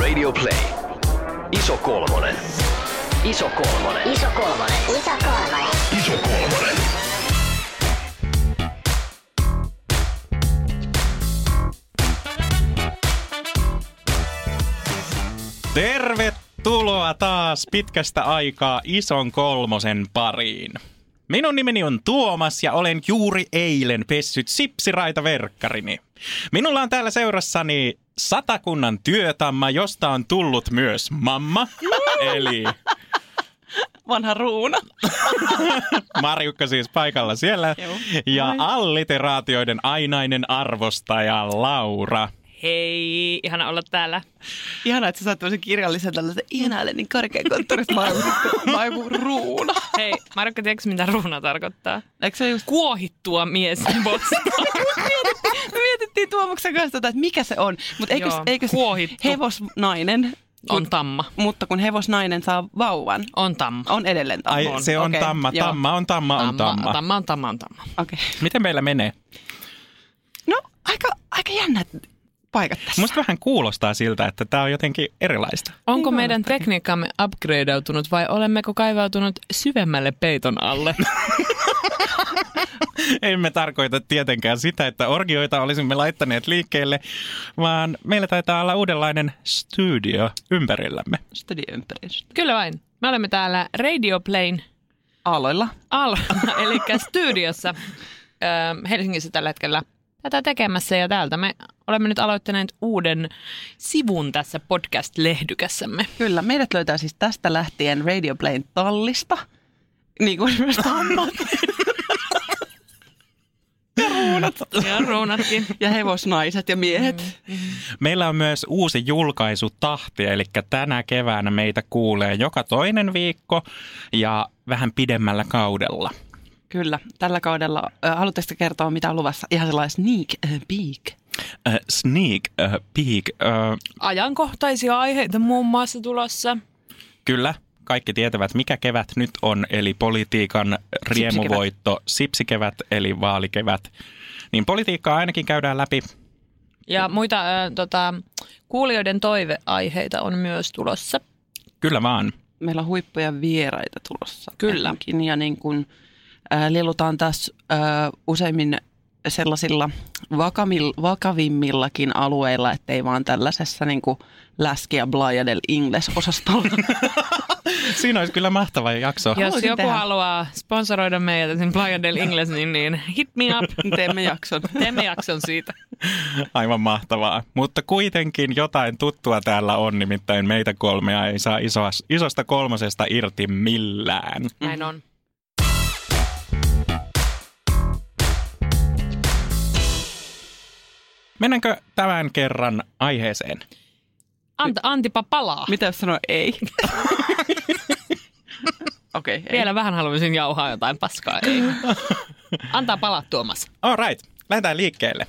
Radio Play. Iso kolmonen. Iso kolmonen. Iso kolmonen. Iso kolmonen. Iso kolmonen. Tervetuloa taas pitkästä aikaa ison kolmosen pariin. Minun nimeni on Tuomas ja olen juuri eilen pessyt sipsiraita verkkarini. Minulla on täällä seurassani satakunnan työtamma, josta on tullut myös mamma, eli vanha ruuna. Marjukka siis paikalla siellä, Joo. ja alliteraatioiden ainainen arvostaja Laura. Hei, ihana olla täällä. Ihana, että sä saat tämmöisen kirjallisen tällaisen ihanaa niin korkeakonttorista maailman maailman ruuna. Hei, Markka, tiedätkö mitä ruuna tarkoittaa? Eikö se just... Kuohittua mies. Me mietittiin Tuomuksen kanssa tätä, että mikä se on. Mutta eikö, Joo, eikö se kuohittu. hevosnainen, On tamma. mutta kun hevosnainen saa vauvan, On tamma. on edelleen tamma. Ai, on. se on Okei, tamma, joo. tamma on tamma on tamma. Tamma on tamma on tamma. Okei. Miten meillä menee? No, aika, aika jännät paikat tässä. Musta vähän kuulostaa siltä, että tämä on jotenkin erilaista. Onko Niin meidän tekniikkamme upgradeautunut vai olemmeko kaivautunut syvemmälle peiton alle? Emme tarkoita tietenkään sitä, että orgioita olisimme laittaneet liikkeelle, vaan meillä taitaa olla uudenlainen studio ympärillämme. Studioympäristö. Kyllä vain. Me olemme täällä Radio Plain Aloilla. al, eli studiossa ö, Helsingissä tällä hetkellä tätä tekemässä ja täältä me olemme nyt aloittaneet uuden sivun tässä podcast-lehdykässämme. Kyllä, meidät löytää siis tästä lähtien Radio Playn tallista. Niin kuin myös tammat Ja ruunatkin. ja hevosnaiset ja miehet. Meillä on myös uusi julkaisutahti, eli tänä keväänä meitä kuulee joka toinen viikko ja vähän pidemmällä kaudella. Kyllä, tällä kaudella. Haluatteko kertoa, mitä on luvassa? Ihan sellainen sneak peek. Uh, sneak uh, peek. Uh, Ajankohtaisia aiheita muun muassa tulossa. kyllä, kaikki tietävät, mikä kevät nyt on, eli politiikan riemuvoitto, sipsikevät, eli vaalikevät. Niin politiikkaa ainakin käydään läpi. Ja muita ö, tota, kuulijoiden toiveaiheita on myös tulossa. Kyllä vaan. Meillä on huippuja vieraita tulossa. Kyllä. etenkin, Ja niin kuin, äh, lielutaan taas äh, useimmin sellaisilla vakamil, vakavimmillakin alueilla, ettei vaan tällaisessa niin kuin läski ja Blyadel English-osastolla. Siinä olisi kyllä mahtava jakso. Jos Haluaisin joku tehdä. haluaa sponsoroida meitä sen Playa del Ingles, niin, niin hit me up. Teemme jakson. Teemme jakson siitä. Aivan mahtavaa. Mutta kuitenkin jotain tuttua täällä on, nimittäin meitä kolmea ei saa isos, isosta kolmosesta irti millään. Näin on. Mennäänkö tämän kerran aiheeseen? Anta, Antipa palaa. Mitä jos sanoo ei? Okei, okay, Vielä vähän haluaisin jauhaa jotain paskaa. Ei. Antaa palaa Tuomas. All right, lähdetään liikkeelle.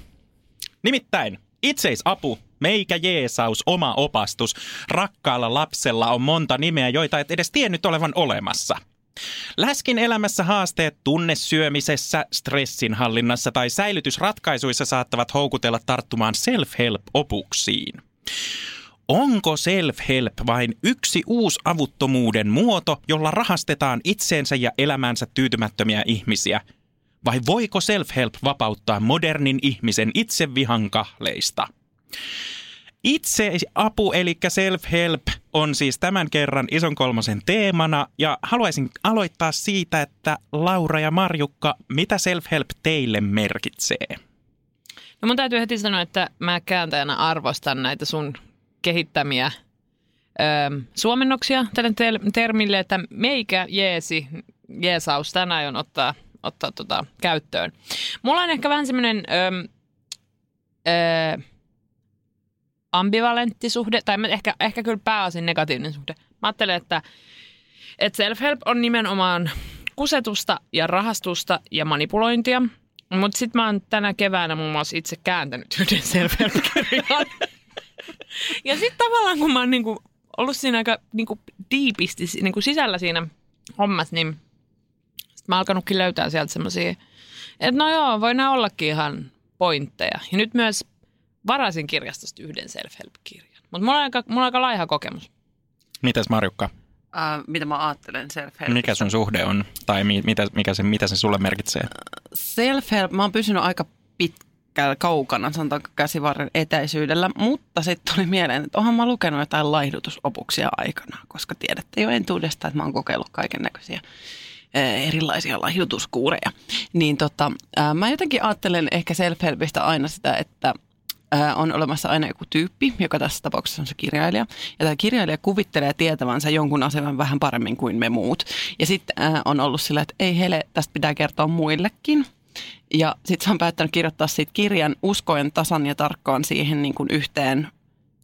Nimittäin itseisapu, meikä jeesaus, oma opastus. Rakkaalla lapsella on monta nimeä, joita et edes tiennyt olevan olemassa. Läskin elämässä haasteet tunnesyömisessä, stressinhallinnassa tai säilytysratkaisuissa saattavat houkutella tarttumaan self-help-opuksiin. Onko self-help vain yksi uusi avuttomuuden muoto, jolla rahastetaan itseensä ja elämäänsä tyytymättömiä ihmisiä? Vai voiko self-help vapauttaa modernin ihmisen itsevihan kahleista? Itseapu eli self-help on siis tämän kerran ison kolmosen teemana ja haluaisin aloittaa siitä, että Laura ja Marjukka, mitä self-help teille merkitsee? No mun täytyy heti sanoa, että mä kääntäjänä arvostan näitä sun kehittämiä ö, suomennoksia tälle tel- termille, että meikä jeesi, jeesaus tänään aion ottaa, ottaa tota, käyttöön. Mulla on ehkä vähän semmoinen ö, ö, ambivalentti suhde, tai ehkä, ehkä kyllä pääosin negatiivinen suhde. Mä ajattelen, että, että self-help on nimenomaan kusetusta ja rahastusta ja manipulointia. Mutta sitten mä oon tänä keväänä muun muassa itse kääntänyt yhden self-help-kirjan. ja sitten tavallaan kun mä oon niinku ollut siinä aika niinku diipisti niinku sisällä siinä hommassa, niin sit mä oon alkanutkin löytää sieltä semmoisia, että no joo, voi nämä ollakin ihan pointteja. Ja nyt myös varasin kirjastosta yhden self-help-kirjan. Mutta mulla, on aika, mulla on aika laiha kokemus. Mitäs Marjukka? Äh, mitä mä ajattelen self Mikä sun suhde on? Tai mi, mitä, mikä se, mitä se sulle merkitsee? Self-help, mä oon pysynyt aika pitkällä kaukana, sanotaanko käsivarren etäisyydellä, mutta sitten tuli mieleen, että onhan mä lukenut jotain laihdutusopuksia aikana, koska tiedätte jo entuudesta, että mä oon kokeillut kaiken näköisiä erilaisia laihdutuskuureja. Niin tota, ää, mä jotenkin ajattelen ehkä self-helpistä aina sitä, että on olemassa aina joku tyyppi, joka tässä tapauksessa on se kirjailija. Ja tämä kirjailija kuvittelee tietävänsä jonkun aseman vähän paremmin kuin me muut. Ja sitten on ollut sillä, että ei hele, tästä pitää kertoa muillekin. Ja sitten se on päättänyt kirjoittaa siitä kirjan uskoen tasan ja tarkkaan siihen niin kuin yhteen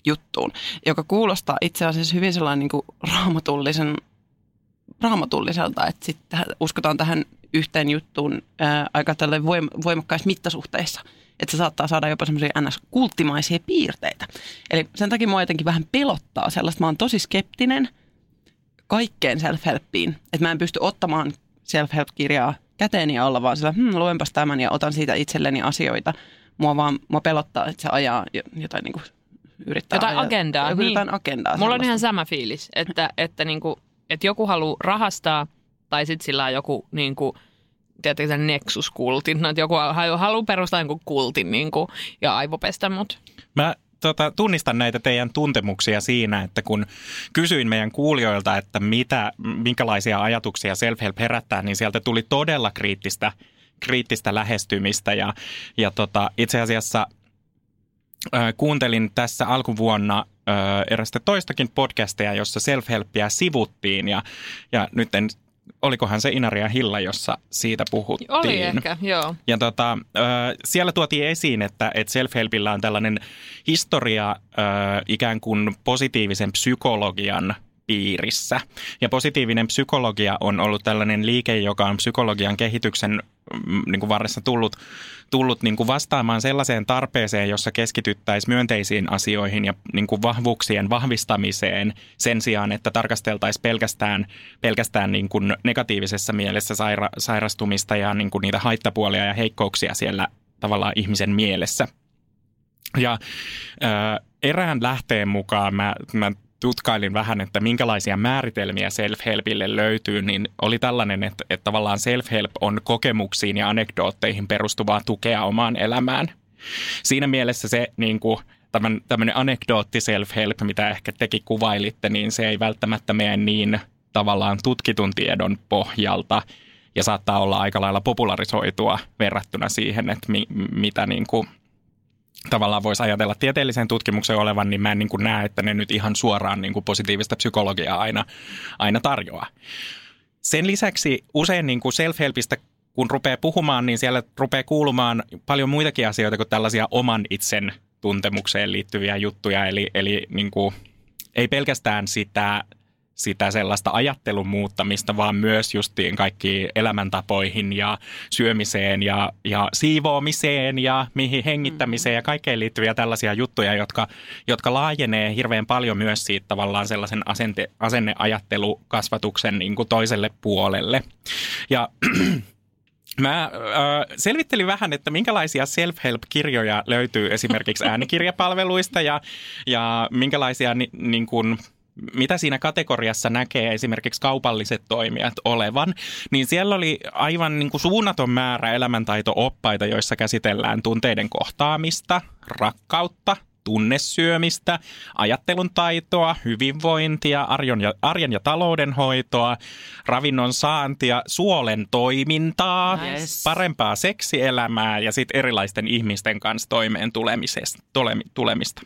juttuun, joka kuulostaa itse asiassa hyvin sellainen niin kuin raamatullisen, raamatulliselta, että sitten uskotaan tähän yhteen juttuun ää, aika tälle voim- voimakkaissa mittasuhteissa. Että se saattaa saada jopa semmoisia ns-kulttimaisia piirteitä. Eli sen takia mua jotenkin vähän pelottaa sellaista. Mä oon tosi skeptinen kaikkeen self-helppiin. Että mä en pysty ottamaan self-help-kirjaa käteeni ja olla vaan sillä, hmm, luenpas tämän ja otan siitä itselleni asioita. Mua vaan mua pelottaa, että se ajaa jotain niin kuin yrittää Jotain ajaa, agendaa, Joku niin. jotain agendaa. Mulla on sellaista. ihan sama fiilis, että, että, niinku, että joku haluaa rahastaa tai sitten sillä on joku niinku, tiedättekö sen Nexus-kultin, no, että joku haluaa perustaa jonkun kultin niinku, ja aivopestä mut. Mä tota, tunnistan näitä teidän tuntemuksia siinä, että kun kysyin meidän kuulijoilta, että mitä, minkälaisia ajatuksia self-help herättää, niin sieltä tuli todella kriittistä, kriittistä lähestymistä. Ja, ja tota, itse asiassa kuuntelin tässä alkuvuonna erästä toistakin podcasteja, jossa self-helppiä sivuttiin. Ja, ja nyt en, olikohan se Inaria Hilla, jossa siitä puhuttiin. Oli ehkä, joo. Ja tota, siellä tuotiin esiin, että, että self-helpillä on tällainen historia ikään kuin positiivisen psykologian piirissä. Ja positiivinen psykologia on ollut tällainen liike, joka on psykologian kehityksen mm, niin kuin varressa tullut, tullut niin kuin vastaamaan sellaiseen tarpeeseen, jossa keskityttäisiin myönteisiin asioihin ja niin kuin vahvuuksien vahvistamiseen sen sijaan, että tarkasteltaisiin pelkästään, pelkästään niin kuin negatiivisessa mielessä saira, sairastumista ja niin kuin niitä haittapuolia ja heikkouksia siellä tavallaan ihmisen mielessä. Ja äh, erään lähteen mukaan mä, mä tutkailin vähän, että minkälaisia määritelmiä self-helpille löytyy, niin oli tällainen, että, että tavallaan self-help on kokemuksiin ja anekdootteihin perustuvaa tukea omaan elämään. Siinä mielessä se niin kuin, tämän, tämmöinen anekdootti self-help, mitä ehkä tekin kuvailitte, niin se ei välttämättä mene niin tavallaan tutkitun tiedon pohjalta ja saattaa olla aika lailla popularisoitua verrattuna siihen, että mi, mitä niin kuin tavallaan voisi ajatella tieteellisen tutkimuksen olevan, niin mä en niin kuin näe, että ne nyt ihan suoraan niin kuin positiivista psykologiaa aina, aina tarjoaa. Sen lisäksi usein niin kuin self-helpistä, kun rupeaa puhumaan, niin siellä rupeaa kuulumaan paljon muitakin asioita kuin tällaisia oman itsen tuntemukseen liittyviä juttuja. Eli, eli niin kuin, ei pelkästään sitä sitä sellaista ajattelun muuttamista, vaan myös justiin kaikki elämäntapoihin ja syömiseen ja, ja siivoamiseen ja mihin hengittämiseen ja kaikkeen liittyviä tällaisia juttuja, jotka, jotka laajenee hirveän paljon myös siitä tavallaan sellaisen asente, asenneajattelukasvatuksen niin kuin toiselle puolelle. Ja Mä äh, selvittelin vähän, että minkälaisia self-help-kirjoja löytyy esimerkiksi äänikirjapalveluista ja, ja minkälaisia ni, niin kuin, mitä siinä kategoriassa näkee esimerkiksi kaupalliset toimijat olevan, niin siellä oli aivan niin kuin suunnaton määrä elämäntaito-oppaita, joissa käsitellään tunteiden kohtaamista, rakkautta, tunnesyömistä, ajattelun taitoa, hyvinvointia, arjen ja, arjen ja taloudenhoitoa, ravinnon saantia, suolen toimintaa, Nice. parempaa seksielämää ja sitten erilaisten ihmisten kanssa toimeen tulemisesta, tule, tulemista.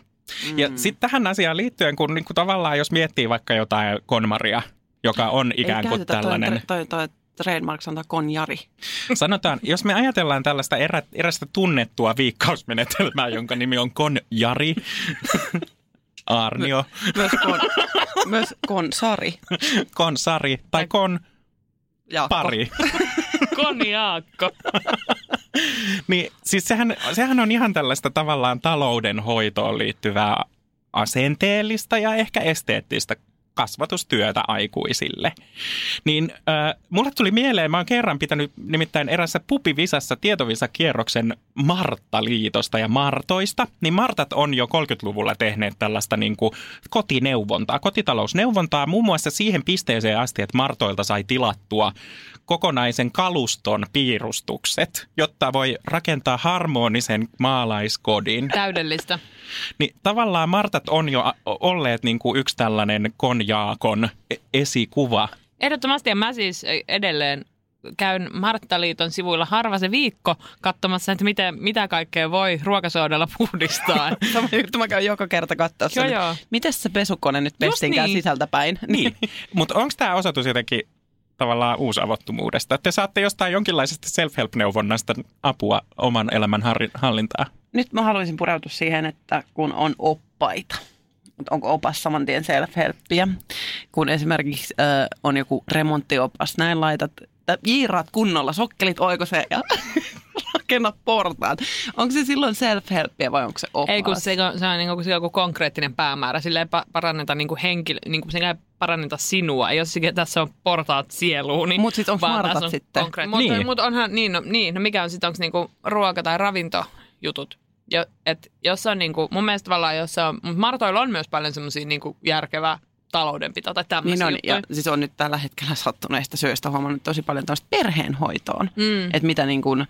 Mm. Ja sitten tähän asiaan liittyen, kun niinku tavallaan jos miettii vaikka jotain konmaria, joka on ikään Ei kuin käytetä tällainen, Toi, toi, toi trademark sanotaan konjari. sanotaan, jos me ajatellaan tällaista erä, erästä tunnettua viikkausmenetelmää, jonka nimi on konjari, Arnio, Myös, kon, myös konsari. konsari tai kon Jaakko. pari. Konjaakko. Niin siis sehän, sehän on ihan tällaista tavallaan taloudenhoitoon liittyvää asenteellista ja ehkä esteettistä kasvatustyötä aikuisille. Niin äh, mulle tuli mieleen, mä oon kerran pitänyt nimittäin erässä pupivisassa tietovisakierroksen Martta-liitosta ja Martoista. Niin Martat on jo 30-luvulla tehneet tällaista niin kuin kotineuvontaa, kotitalousneuvontaa muun muassa siihen pisteeseen asti, että Martoilta sai tilattua kokonaisen kaluston piirustukset, jotta voi rakentaa harmonisen maalaiskodin. Täydellistä. Niin tavallaan Martat on jo olleet niin kuin yksi tällainen konjaakon e- esikuva. Ehdottomasti ja mä siis edelleen käyn Marttaliiton sivuilla harva se viikko katsomassa, että miten, mitä kaikkea voi ruokasoodalla puhdistaa. Sama juttu, mä käyn joka kerta katsoa Joo, sen, joo. miten se pesukone nyt pestinkään niin. sisältä päin. Niin, mutta onko tämä osoitus jotenkin tavallaan uusavottomuudesta? Te saatte jostain jonkinlaisesta self-help-neuvonnasta apua oman elämän hallintaan. Nyt mä haluaisin pureutua siihen, että kun on oppaita, että onko opas saman tien self-helppiä, kun esimerkiksi äh, on joku remonttiopas, näin laitat, jiiraat kunnolla, sokkelit oikoseen ja rakennat portaat. Onko se silloin self-helppiä vai onko se opas? Ei kun se, on- se on niin kuin, joku konkreettinen päämäärä. Sillä ei pa- paranneta niin kuin henkilö, niin kuin, ei paranneta sinua. Ei ole se, tässä on portaat sieluun. Niin, Mut sit onks vaan Martat on sitten? konkreet- Niin. Mutta mut onhan, niin no, niin, no mikä on sitten, onko niinku ruoka- tai ravintojutut? Jo, et jos on niinku, mun mielestä tavallaan, jos on, mutta Martoilla on myös paljon semmoisia niinku järkevää taloudenpito tai tämmöisiä Niin on, ja siis on nyt tällä hetkellä sattuneista syöstä huomannut tosi paljon tämmöistä perheenhoitoon, Mm. että mitä niin kuin,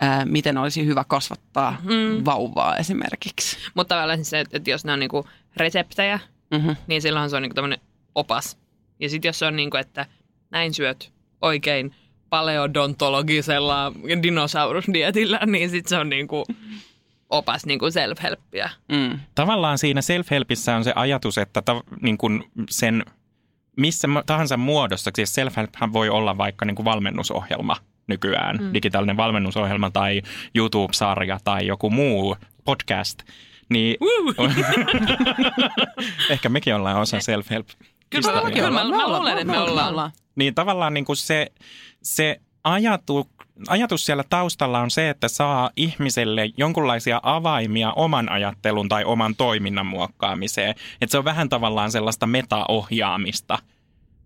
ää, miten olisi hyvä kasvattaa Mm. vauvaa esimerkiksi. Mutta tavallaan siis se, että, että jos ne on niinku reseptejä, Mm-hmm. niin silloin se on niinku tämmöinen opas. Ja sitten jos se on niinku, että näin syöt oikein paleodontologisella dinosaurusdietillä, niin sitten se on niinku opas niinku self-helppiä. Mm. Tavallaan siinä self-helpissä on se ajatus, että ta, niin kuin sen missä tahansa muodossa, siis self-helphän voi olla vaikka niin kuin valmennusohjelma nykyään, mm. digitaalinen valmennusohjelma tai YouTube-sarja tai joku muu podcast, niin ehkä mekin ollaan osa self-help. Kyllä, kyllä, mä, mä luulen, että me ollaan. Niin tavallaan niin kuin se, se ajatu, ajatus siellä taustalla on se, että saa ihmiselle jonkunlaisia avaimia oman ajattelun tai oman toiminnan muokkaamiseen. Että se on vähän tavallaan sellaista metaohjaamista.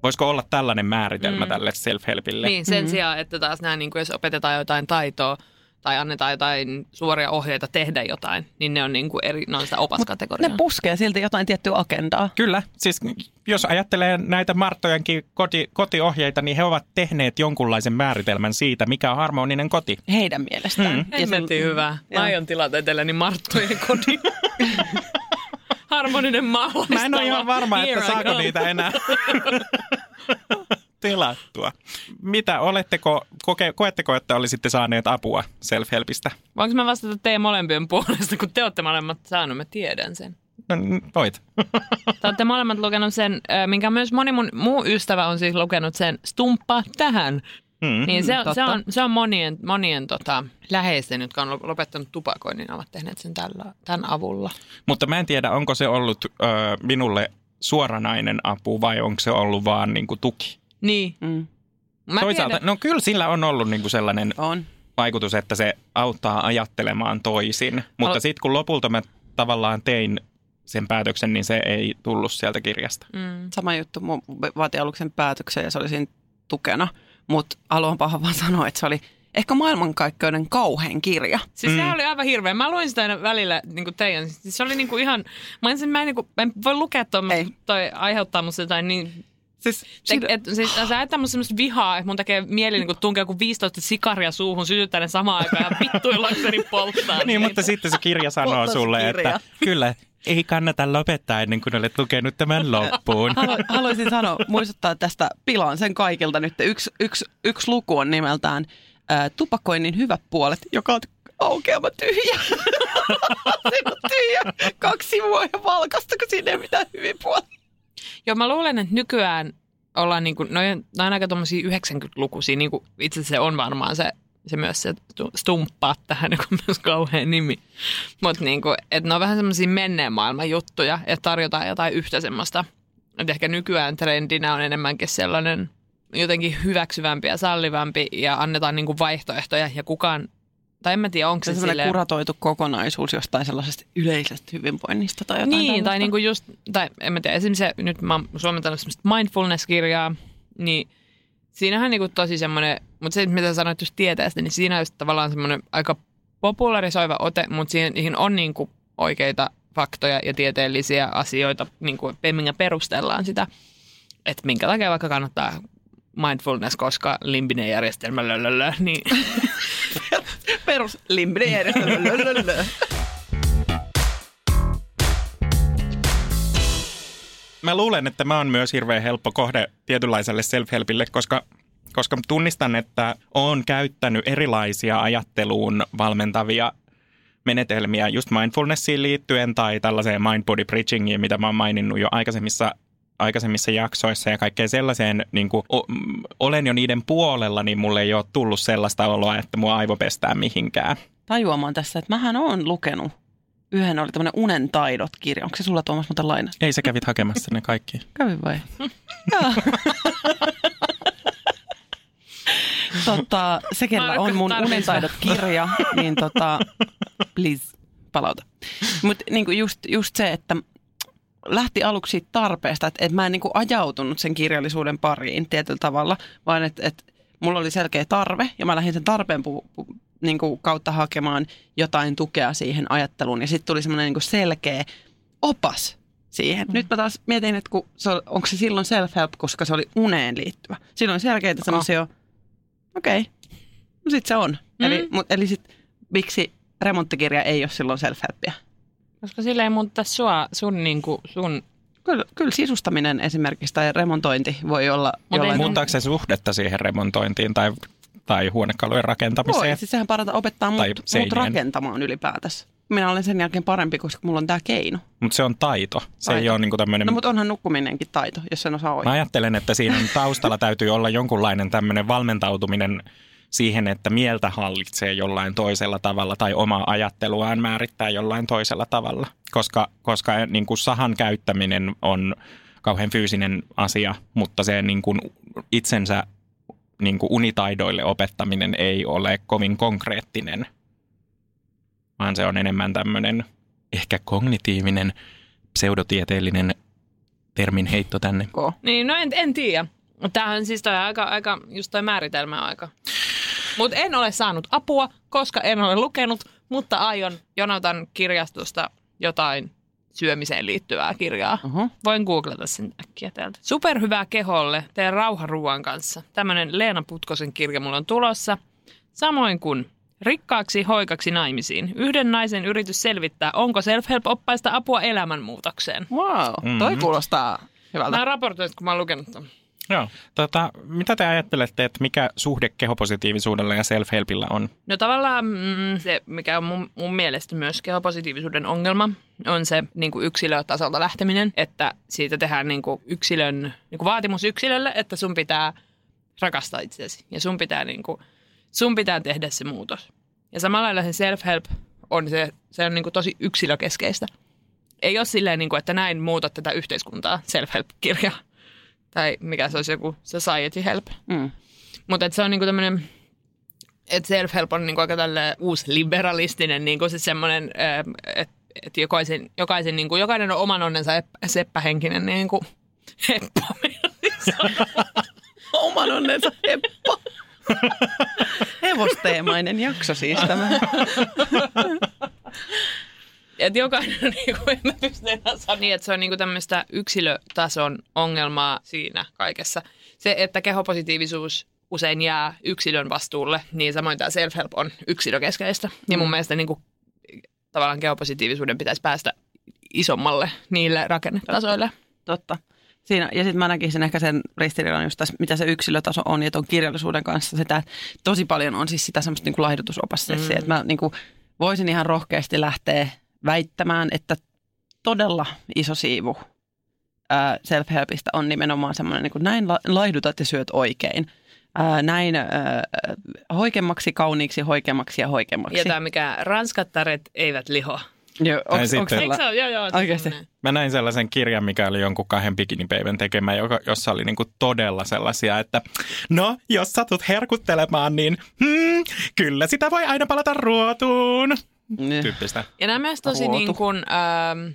Voisiko olla tällainen määritelmä mm. tälle self-helpille? Niin, sen mm-hmm. sijaan, että taas nämä, niin kuin jos opetetaan jotain taitoa tai annetaan jotain suoria ohjeita tehdä jotain, niin ne on, niin kuin eri, ne on sitä opaskategoriaa. Ne puskee silti jotain tiettyä agendaa. Kyllä, siis jos ajattelee näitä Marttojenkin koti, kotiohjeita, niin he ovat tehneet jonkunlaisen määritelmän siitä, mikä on harmoninen koti. Heidän mielestään. Mm. Ja se- Hemmetin hyvä. Mä aion tilata itselleni Marttojen kodin. Harmoninen maalaistalo. Mä en ole ihan varma, Here että I saako niitä enää tilattua. Mitä oletteko, koke, koetteko, että olisitte saaneet apua self-helpistä? Voinko mä vastata teidän molempien puolesta, kun te olette molemmat saanut, mä tiedän sen. No, voit. Te olette molemmat lukenut sen, minkä myös moni mun muu ystävä on siis lukenut sen Stumppa tähän. Mm. Niin se, on- se, on, se on monien, monien tota, läheisten, jotka on lopettanut tupakoinnin, ovat tehneet sen tällä, tämän avulla. Mutta mä en tiedä, onko se ollut ö, minulle suoranainen apu vai onko se ollut vaan niin kuin tuki. Niin. Mm. Mä Toisaalta, tiedän, no kyllä sillä on ollut niin kuin sellainen On. vaikutus, että se auttaa ajattelemaan toisin. Mutta Alo- sitten kun lopulta mä tavallaan tein sen päätöksen, niin se ei tullut sieltä kirjasta. mm. Sama juttu. Mun vaati aluksi sen päätöksen ja se oli siinä tukena. Mutta haluan paha vaan sanoa, että se oli ehkä maailmankaikkeuden kauhein kirja. Siis Mm. se oli aivan hirveä. Mä luin sitä aina välillä niin kuin teidän. Siis se oli niin kuin ihan, mä ensin, mä en, niin kuin, mä en voi lukea tuon, toi aiheuttaa musta jotain niin Siis, Te, et, siis, sä ajattaa musta semmoista vihaa, että mun tekee mieli niin tunkea joku 15 sikaria suuhun, sytyttää ne samaan aikaan ja vittuillakseni polttaa. Niin, mutta sitten se kirja sanoo se sulle, kirja. että kyllä, ei kannata lopettaa ennen kuin olet lukenut tämän loppuun. Halu, haluaisin sanoa, muistuttaa tästä pilaan sen kaikilta nyt. Yksi, yksi, yksi luku on nimeltään ää, Tupakoinnin hyvät puolet, joka on aukeama tyhjä. Siinä on tyhjä. Kaksi sivua ja valkasta, kun siinä ei mitään hyvin puolia. Joo, mä luulen, että nykyään ollaan niin kuin, no, on aika tommosia 90-lukuisia, niin kuin itse se on varmaan se, se myös se stu- stumppaa tähän, joka on myös kauhean nimi. Mutta niin kuin, että ne on vähän semmoisia menneen maailman juttuja, että tarjotaan jotain yhtä semmoista. Että ehkä nykyään trendinä on enemmänkin sellainen jotenkin hyväksyvämpi ja sallivampi ja annetaan niin kuin vaihtoehtoja ja kukaan tai en mä tiedä, onko Se se silleen... kuratoitu kokonaisuus jostain sellaisesta yleisestä hyvinvoinnista tai jotain Niin, tai tällaista. niinku just, tai en mä tiedä, esimerkiksi se, nyt mä oon suomentanut semmoista mindfulness-kirjaa, niin siinähän niinku tosi semmoinen, mutta se mitä sanoit just tieteestä, niin siinä on just tavallaan semmoinen aika popularisoiva ote, mutta siihen on niinku oikeita faktoja ja tieteellisiä asioita, niinku, minkä perustellaan sitä, että minkä takia vaikka kannattaa mindfulness, koska limbinen järjestelmä lölölö, niin Perus. Mä luulen, että mä oon myös hirveän helppo kohde tietynlaiselle self-helpille, koska, koska tunnistan, että oon käyttänyt erilaisia ajatteluun valmentavia menetelmiä just mindfulnessiin liittyen tai tällaiseen mind body bridgingiin, mitä mä oon maininnut jo aikaisemmissa aikaisemmissa jaksoissa ja kaikkeen sellaiseen, niin kuin, o, olen jo niiden puolella, niin mulle ei ole tullut sellaista oloa, että mua aivo pestää mihinkään. Tajuamaan tässä, että mähän oon lukenut yhden oli tämmöinen unen taidot kirja. Onko se sulla Tuomas muuten laina? Ei sä kävit hakemassa ne kaikki. Kävi vai? Joo. tota, se, Marko, on mun tarvitsen. unentaidot kirja, niin tota, please, palauta. Mutta niinku just, just se, että lähti aluksi siitä tarpeesta, että, että mä en niinku ajautunut sen kirjallisuuden pariin tietyllä tavalla, vaan että, että mulla oli selkeä tarve ja mä lähdin sen tarpeen pu, pu, niinku kautta hakemaan jotain tukea siihen ajatteluun. Ja sitten tuli semmoinen niinku selkeä opas siihen. Mm. Nyt mä taas mietin, että kun se, on- onko se silloin self-help, koska se oli uneen liittyvä. Silloin selkeitä semmoisia, okei, okay. no sit se on. Mm. Eli, mut, eli sit, miksi remonttikirja ei ole silloin self-helpia? Koska sillä ei muuta sua, sun, niinku, sun Kyllä, kyllä sisustaminen esimerkiksi tai remontointi voi olla Mut jollain... Muuttaako se suhdetta siihen remontointiin tai, tai huonekalujen Voi, rakentamiseen? siis sehän parata opettaa mut, mut rakentamaan ylipäätänsä. Minä olen sen jälkeen parempi, koska mulla on tämä keino. Mutta se on taito. Se Taito. ei ole niinku tämmöinen... No mutta onhan nukkuminenkin taito, jos sen osaa Mä oikein. ajattelen, että siinä on taustalla täytyy olla jonkunlainen tämmöinen valmentautuminen siihen, että mieltä hallitsee jollain toisella tavalla tai omaa ajatteluaan määrittää jollain toisella tavalla. Koska, koska niin kuin sahan käyttäminen on kauhean fyysinen asia, mutta se niin kuin itsensä niin kuin unitaidoille opettaminen ei ole kovin konkreettinen, vaan se on enemmän tämmöinen ehkä kognitiivinen, pseudotieteellinen termin heitto tänne. Niin, no en, en tiedä. Tämähän siis toi aika, aika, just toi määritelmä aika. Mutta en ole saanut apua, koska en ole lukenut, mutta aion jonotan kirjastosta jotain syömiseen liittyvää kirjaa. Oho. Voin googlata sen äkkiä täältä. Superhyvää keholle, teen rauha ruoan kanssa. Tämmöinen Leena Putkosen kirja mulla on tulossa. Samoin kuin Rikkaaksi hoikaksi naimisiin. Yhden naisen yritys selvittää, onko self-help-oppaista apua elämänmuutokseen. Wow, toi Mhm. kuulostaa hyvältä. Mä raportoin, kun mä oon lukenut ton. Joo. Tota, mitä te ajattelette, että mikä suhde kehopositiivisuudella ja self-helpillä on? No tavallaan mm, se, mikä on mun, mun mielestä myös kehopositiivisuuden ongelma, on se niin kuin yksilötasolta lähteminen, että siitä tehdään niin kuin yksilön, niin kuin vaatimus yksilölle, että sun pitää rakastaa itseäsi ja sun pitää, niin kuin, sun pitää tehdä se muutos. Ja samalla lailla se self-help on, se, se on niin kuin tosi yksilökeskeistä. Ei ole silleen, niin kuin, että näin muutat tätä yhteiskuntaa, self-help-kirja. Tai mikä se olisi joku society help. Mm. Mutta se on niinku tämmöinen, että self-help on niinku aika tälle uusi liberalistinen, niinku se semmoinen, että et jokaisen, jokaisen niinku, jokainen on oman onnensa ep- seppähenkinen niinku, heppo. Oman onnensa heppo. Hevosteemainen jakso siis tämä. Et jokainen on niinku, en mä pysty enää sanoa niin, että se on niinku tämmöistä yksilötason ongelmaa siinä kaikessa. Se, että kehopositiivisuus usein jää yksilön vastuulle, niin samoin tämä self-help on yksilökeskeistä. Ja mun mielestä niinku, tavallaan kehopositiivisuuden pitäisi päästä isommalle niille rakennetasoille. Totta. Siinä, ja sitten mä näkisin ehkä sen ristiriidan just tässä, mitä se yksilötaso on, ja tuon kirjallisuuden kanssa sitä, että tosi paljon on siis sitä semmoista niin laihdutusopassia, mm. että mä niin kuin, voisin ihan rohkeasti lähteä väittämään, että todella iso siivu ää, self-helpistä on nimenomaan semmoinen, niin kuin näin la- laihdutat ja syöt oikein. Ää, näin ää, hoikemmaksi, kauniiksi, hoikemmaksi ja hoikemmaksi. Ja tämä mikä ranskattaret eivät liho. Joo, onks, sitten- onks Eikö sulla- se ole? Joo, joo. Semmoinen. Mä näin sellaisen kirjan, mikä oli jonkun kahden bikinipäivän tekemä, joka, jossa oli niinku todella sellaisia, että no, jos satut herkuttelemaan, niin hmm, kyllä sitä voi aina palata ruotuun. Niin. Tyyppistä. Ja nämä myös tosi Ruotu. niin kuin, ähm,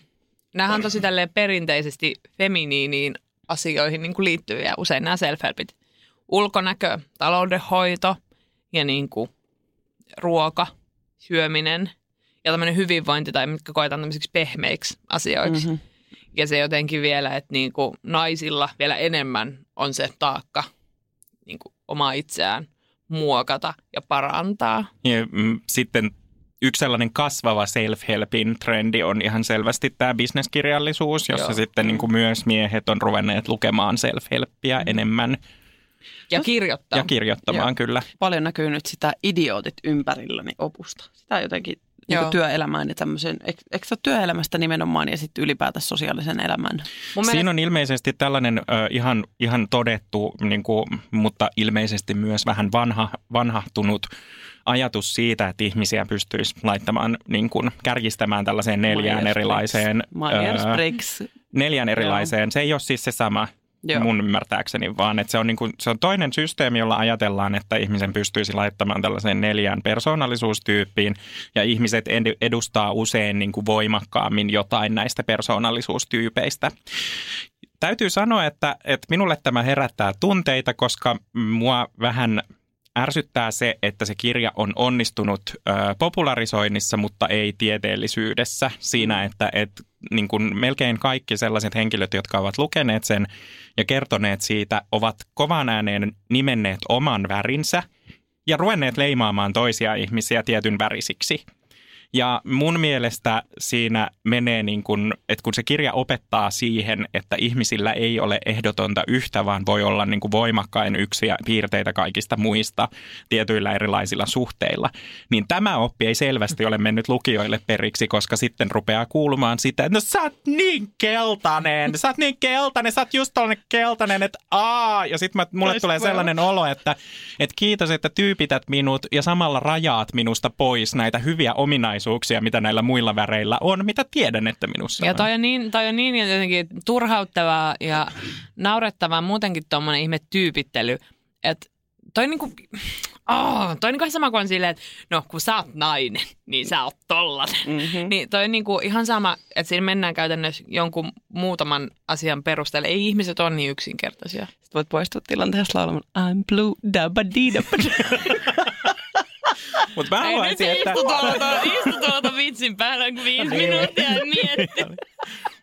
nämähän on tosi tälleen perinteisesti feminiiniin asioihin niin kuin liittyviä usein nämä self-helpit. Ulkonäkö, taloudenhoito ja niin kuin ruoka, syöminen ja tämmöinen hyvinvointi tai mitkä koetaan tämmöisiksi pehmeiksi asioiksi. Mhm. Ja se jotenkin vielä, että niin kuin naisilla vielä enemmän on se taakka niin kuin omaa itseään muokata ja parantaa. Ja, mm, sitten yksi sellainen kasvava self-helpin trendi on ihan selvästi tämä bisneskirjallisuus, jossa Joo. sitten niin kuin myös miehet on ruvenneet lukemaan self-helppiä enemmän Ja kirjoittaa. ja kirjoittamaan Joo. kyllä. Paljon näkyy nyt sitä idiootit ympärilläni opusta. Sitä jotenkin niin Joo. työelämään ja tämmöisen, eikö, se työelämästä nimenomaan ja sitten ylipäätään sosiaalisen elämän? Mun Siinä on ilmeisesti tällainen ö, ihan, ihan todettu, niin kuin, mutta ilmeisesti myös vähän vanha, vanhahtunut ajatus siitä, että ihmisiä pystyisi laittamaan, niin kuin, kärjistämään tällaiseen neljään Myers-Briggs. erilaiseen, Myers-Briggs. neljän erilaiseen. Se ei ole siis se sama Joo. mun ymmärtääkseni, vaan että se on, niin kuin, se on toinen systeemi, jolla ajatellaan, että ihmisen pystyisi laittamaan tällaiseen neljään persoonallisuustyyppiin, ja ihmiset ed- edustaa usein niin kuin voimakkaammin jotain näistä persoonallisuustyypeistä. Täytyy sanoa, että, että minulle tämä herättää tunteita, koska mua vähän ärsyttää se, että se kirja on onnistunut ö, popularisoinnissa, mutta ei tieteellisyydessä. Siinä, että et, niin kuin melkein kaikki sellaiset henkilöt, jotka ovat lukeneet sen ja kertoneet siitä, ovat kovan ääneen nimenneet oman värinsä ja ruvenneet leimaamaan toisia ihmisiä tietyn värisiksi. Ja mun mielestä siinä menee niin kuin, että kun se kirja opettaa siihen, että ihmisillä ei ole ehdotonta yhtä, vaan voi olla niin kuin voimakkain yksiä piirteitä kaikista muista tietyillä erilaisilla suhteilla, niin tämä oppi ei selvästi ole mennyt lukijoille periksi, koska sitten rupeaa kuulumaan sitä, että no sä oot niin keltainen, sä oot niin keltainen, sä oot just tollanen keltainen, että aa, ja sitten mulle Toista tulee voi sellainen olo, että, että kiitos, että tyypität minut ja samalla rajaat minusta pois näitä hyviä ominaisuuksia, mitä näillä muilla väreillä on, mitä tiedän, että minussa Ja on. toi on niin, toi on niin jotenkin turhauttavaa ja naurettavaa muutenkin tuommoinen ihme tyypittely, että toi niinku, oh, toi niinku ihan sama kuin silleen, että no kun sä oot nainen, niin sä oot tollanen. Mm-hmm. Niin toi on niinku ihan sama, että siinä mennään käytännössä jonkun muutaman asian perusteella. Ei ihmiset ole niin yksinkertaisia. Sitten voit poistua tilanteesta laulamaan I'm blue, dabba dee dabba Mutta mä haluaisin, että... istu tuolta, istu tuolta vitsin päällä viisi minuuttia mietti.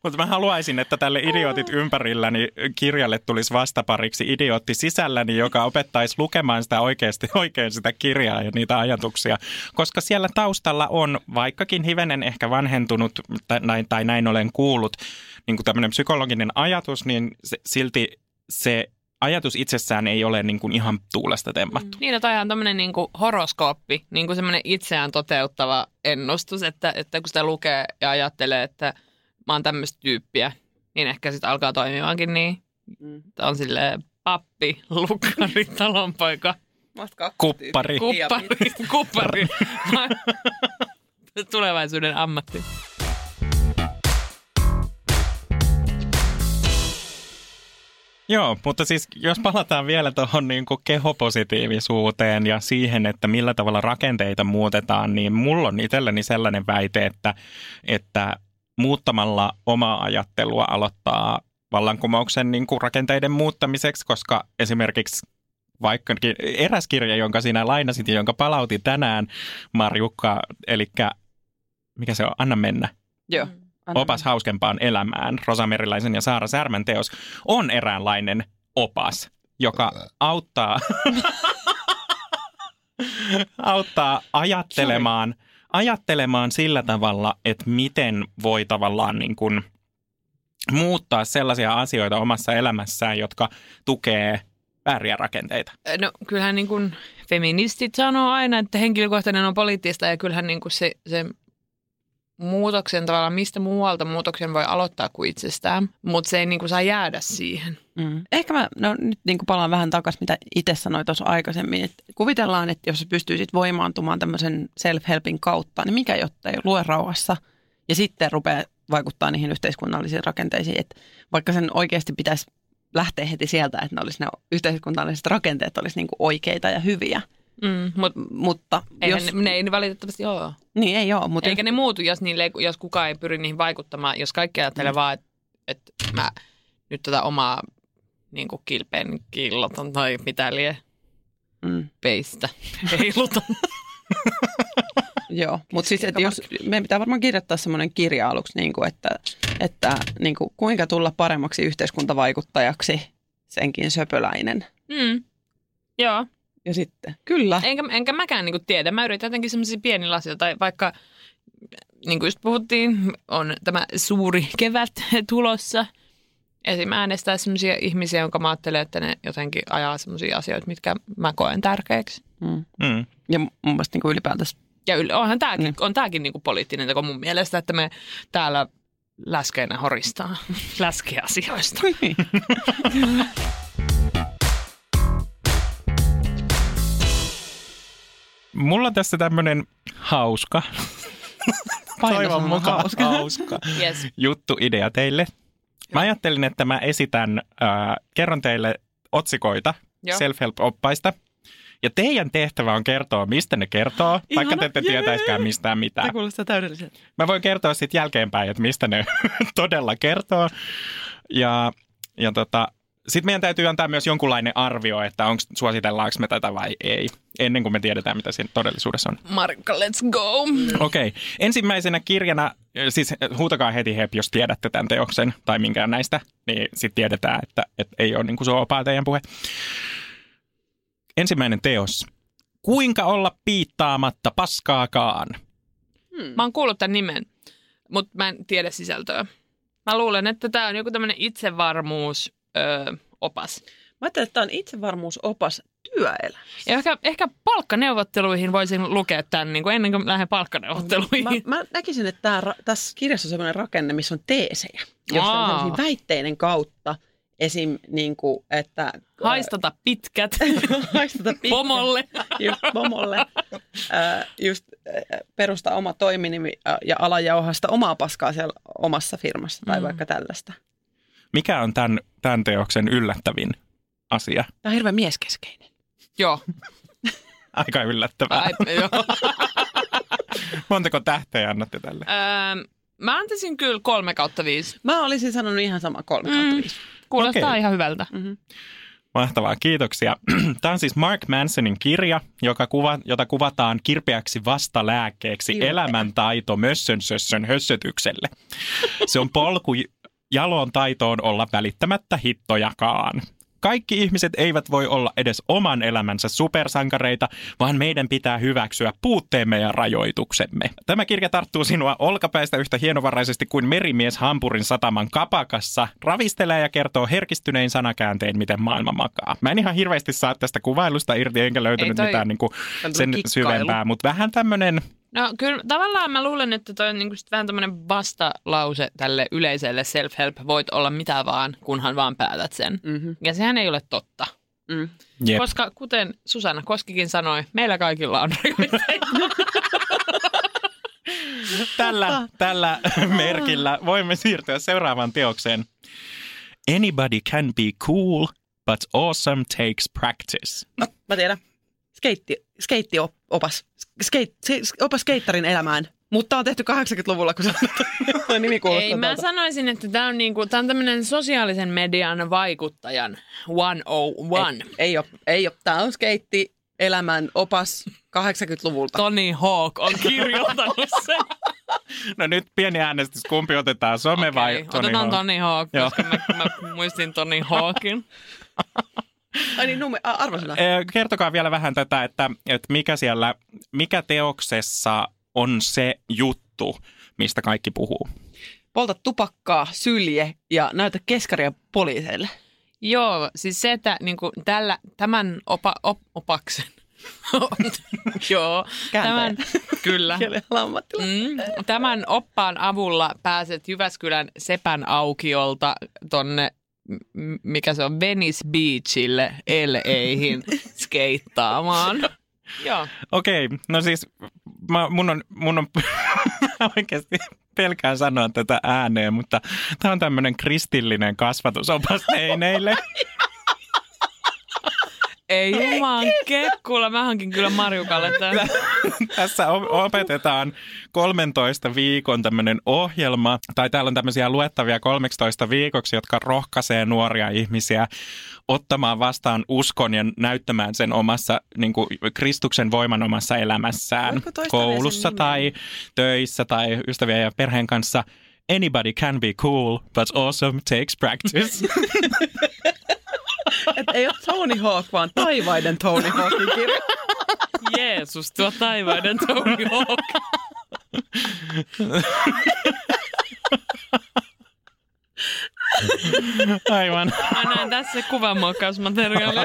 Mutta mä haluaisin, että tälle idiotit ympärилläni kirjalle tulisi vastapariksi idiootti sisälläni, joka opettaisi lukemaan sitä oikeasti oikein sitä kirjaa ja niitä ajatuksia. Koska siellä taustalla on, vaikkakin hivenen ehkä vanhentunut, tai näin, tai näin olen kuullut, niin kuin tämmöinen psykologinen ajatus, niin se, silti se ajatus itsessään ei ole niin kuin ihan tuulesta temmattu. Niin, no toi on tämmöinen niinku horoskooppi, niin kuin semmoinen itseään toteuttava ennustus, että, että kun sitä lukee ja ajattelee, että mä oon tämmöistä tyyppiä, niin ehkä sitten alkaa toimimaankin niin. Mm. Tää on silleen pappi, lukkari, talonpoika, Kuppari. kuppari, kuppari. Tulevaisuuden ammatti. Joo, mutta siis jos palataan vielä tuohon niin kehopositiivisuuteen ja siihen, että millä tavalla rakenteita muutetaan, niin mulla on itselläni sellainen väite, että, että muuttamalla omaa ajattelua aloittaa vallankumouksen niin kuin rakenteiden muuttamiseksi, koska esimerkiksi vaikkakin eräs kirja, jonka sinä lainasit ja jonka palautin tänään, Marjukka, eli mikä se on, Anna mennä. Joo. Opas hauskempaan elämään, Rosa Meriläisen ja Saara Särmän teos, on eräänlainen opas, joka auttaa, auttaa ajattelemaan, ajattelemaan sillä tavalla, että miten voi tavallaan niin kuin muuttaa sellaisia asioita omassa elämässään, jotka tukee vääriä rakenteita. No kyllähän niin kuin feministit sanoo aina, että henkilökohtainen on poliittista ja kyllähän niin kuin se, se muutoksen tavallaan, mistä muualta muutoksen voi aloittaa kuin itsestään, mutta se ei niin kuin saa jäädä siihen. Mm. Ehkä mä no, nyt niin kuin palaan vähän takaisin, mitä itse sanoin tuossa aikaisemmin. Että kuvitellaan, että jos sä pystyisit voimaantumaan tämmöisen self-helpin kautta, niin mikä jotta ei lue rauhassa ja sitten rupeaa vaikuttaa niihin yhteiskunnallisiin rakenteisiin. Et vaikka sen oikeasti pitäisi lähteä heti sieltä, että ne, olisi ne yhteiskunnalliset rakenteet olisi niinku oikeita ja hyviä. Mm, mut Mutta eihän jos, ne, ne ei valitettavasti ole. niin ei ole, mutta Eikä ne muutu, jos, niille, jos kukaan ei pyri niihin vaikuttamaan. Jos kaikki ajattelee mm. vaan, että, että mä nyt tätä omaa niin kuin kilpeen killotan tai mitä lie mm, peistä heilutan. joo. Mutta siis, että jos, meidän pitää varmaan kirjoittaa semmoinen kirja aluksi, niin kuin, että, että niin kuin, kuinka tulla paremmaksi yhteiskuntavaikuttajaksi senkin söpöläinen. Mm. Joo. Ja sitten, kyllä. Enkä, enkä mäkään niin tiedä. Mä yritän jotenkin semmoisia pieniä asioita. Tai vaikka, niin kuin just puhuttiin, on tämä suuri kevät tulossa. Esim. äänestää semmoisia ihmisiä, jonka mä ajattelen, että ne jotenkin ajaa semmoisia asioita, mitkä mä koen tärkeiksi. Mm. Mm. Ja mun mielestä niin kuin ylipäätänsä Ja yl- onhan tämäkin, Mm. on tämäkin niinku poliittinen teko mun mielestä, että me täällä läskeinä horistaa läskeasioista. Mulla on tässä tämmönen hauska, toivon sana mukaan hauska. hauska Yes. juttuidea teille. Mä ajattelin, että mä esitän, äh, kerron teille otsikoita Joo. self-help-oppaista. Ja teidän tehtävä on kertoa, mistä ne kertoo, vaikka te ette jee. tietäiskään mistään mitään. Tämä kuulostaa täydelliseltä. Mä voin kertoa sitten jälkeenpäin, että mistä ne todella kertoo. Ja, ja tota, sitten meidän täytyy antaa myös jonkunlainen arvio, että onko suositellaanko me tätä vai ei, ennen kuin me tiedetään, mitä siinä todellisuudessa on. Markka, let's go! Okei. Okay. Ensimmäisenä kirjana, siis huutakaa heti hep, jos tiedätte tämän teoksen tai minkään näistä, niin sitten tiedetään, että, että ei ole niin kuin suopaa teidän puhe. Ensimmäinen teos. Kuinka olla piittaamatta paskaakaan? Mä oon kuullut tämän nimen, mutta mä en tiedä sisältöä. Mä luulen, että tämä on joku tämmöinen itsevarmuus öö, opas. Mä ajattelin, että tämä on itsevarmuusopas työelämä. Ja ehkä, ehkä palkkaneuvotteluihin voisin lukea tämän niin kuin ennen kuin lähden palkkaneuvotteluihin. Mä, mä näkisin, että tää, ra- tässä kirjassa on sellainen rakenne, missä on teesejä, jossa on Aa. väitteiden kautta esim. Niin kuin, että... Haistata pitkät haistata pitkä- pomolle. Just pomolle. Just ää, perustaa oma toiminimi ja alajauhasta omaa paskaa siellä omassa firmassa tai Mm. vaikka tällaista. Mikä on tämän, tämän teoksen yllättävin asia? Tämä on hirveän mieskeskeinen. Joo. Aika yllättävää. Ai, joo. Montako tähteä annatte tälle? Öö, mä antaisin kyllä kolme kautta viisi. Mä olisin sanonut ihan sama kolme kautta Mm. viisi. Kuulostaa Okei. ihan hyvältä. Mm-hmm. Mahtavaa, kiitoksia. Tämä on siis Mark Mansonin kirja, joka kuva, jota kuvataan kirpeäksi vastalääkkeeksi Kirpeä. elämäntaito mössönsössön hössötykselle. Se on polku jaloon taitoon olla välittämättä hittojakaan. Kaikki ihmiset eivät voi olla edes oman elämänsä supersankareita, vaan meidän pitää hyväksyä puutteemme ja rajoituksemme. Tämä kirja tarttuu sinua olkapäistä yhtä hienovaraisesti kuin merimies Hampurin sataman kapakassa, ravistelee ja kertoo herkistynein sanakääntein, miten maailma makaa. Mä en ihan hirveästi saa tästä kuvailusta irti, enkä löytänyt toi- mitään niinku on sen kikkailu. syvempää, mutta vähän tämmöinen No kyllä tavallaan mä luulen, että toi on niinku sit vähän tämmöinen vastalause tälle yleiselle self-help. Voit olla mitä vaan, kunhan vaan päätät sen. Mm-hmm. Ja sehän ei ole totta. Mm. jep. Koska kuten Susanna Koskikin sanoi, meillä kaikilla on tällä, tällä merkillä voimme siirtyä seuraavaan teokseen. Anybody can be cool, but awesome takes practice. No, mä tiedän. Skeitti, skeittiopas. Skeit, opas skeittarin elämään. Mutta on tehty 80-luvulla, kun se tuo nimi kuulostaa Ei, mä sanoisin, että tämä on, niinku, tää on tämmöinen sosiaalisen median vaikuttajan 101. Ei, ei ole. Ei ole. Tämä on skeitti elämän opas 80-luvulta. Tony Hawk on kirjoittanut sen. No nyt pieni äänestys, kumpi otetaan, some okay, vai Tony Otetaan Hawk? Tony Hawk, koska mä, mä muistin Tony Hawkin. Ai niin, nume, arvosana. Eh, Kertokaa vielä vähän tätä, että, että mikä siellä, mikä teoksessa on se juttu, mistä kaikki puhuu. Polta tupakkaa, sylje ja näytä keskaria poliiseille. Joo, siis se, että niin kuin tällä, tämän opa, op, opaksen, joo, tämän, kyllä, mm, tämän oppaan avulla pääset Jyväskylän Sepän aukiolta tonne, mikä se on, Venice Beachille, LAihin skeittaamaan. Joo, Okei, no siis mä, mun on, mun on oikeasti pelkään sanoa tätä ääneen, mutta tämä on tämmöinen kristillinen kasvatusopas teineille. Ei juman kekkulla. Mä hankin kyllä Marjukalle tämän. Tässä opetetaan 13 viikon tämmöinen ohjelma, tai täällä on tämmöisiä luettavia 13 viikoksi, jotka rohkaisee nuoria ihmisiä ottamaan vastaan uskon ja näyttämään sen omassa, niin kuin Kristuksen voiman omassa elämässään, koulussa tai töissä tai ystävien ja perheen kanssa. Anybody can be cool, but also takes practice. Et ei ole Tony Hawk, vaan taivaiden Tony Hawkin kirja. Jeesus, tuo taivaiden Tony Hawk. Aivan. Mä näen tässä kuvanmuokkausmateriaalia.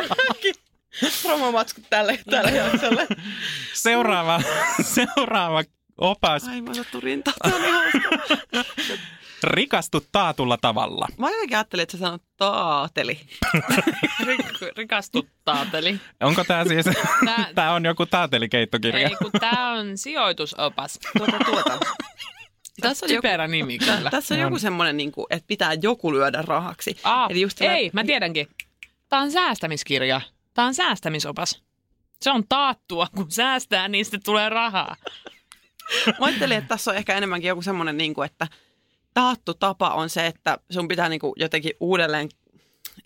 Promomatskut tälle, tälle jaksolle. Seuraava, seuraava opas. Aivan sattu rinta. Tony Hawk. Rikastu taatulla tavalla. Mä jotenkin ajattelin, että sä sanot taateli. Rik- rikastuttaateli. Onko tämä siis, Tää- tämä on joku taatelikeittokirja? Ei, kun tää on sijoitusopas. Tuota, tuota. Tässä on typerä nimi kyllä. Tässä on joku semmoinen, niin kuin, että pitää joku lyödä rahaksi. Aa, Eli just ei, mä tiedänkin. Tämä on säästämiskirja. Tämä on säästämisopas. Se on taattua, kun säästää, niin sitten tulee rahaa. Mä ajattelin, että tässä on ehkä enemmänkin joku semmoinen, niin kuin, että taattu tapa on se, että sun pitää niin kuin, jotenkin uudelleen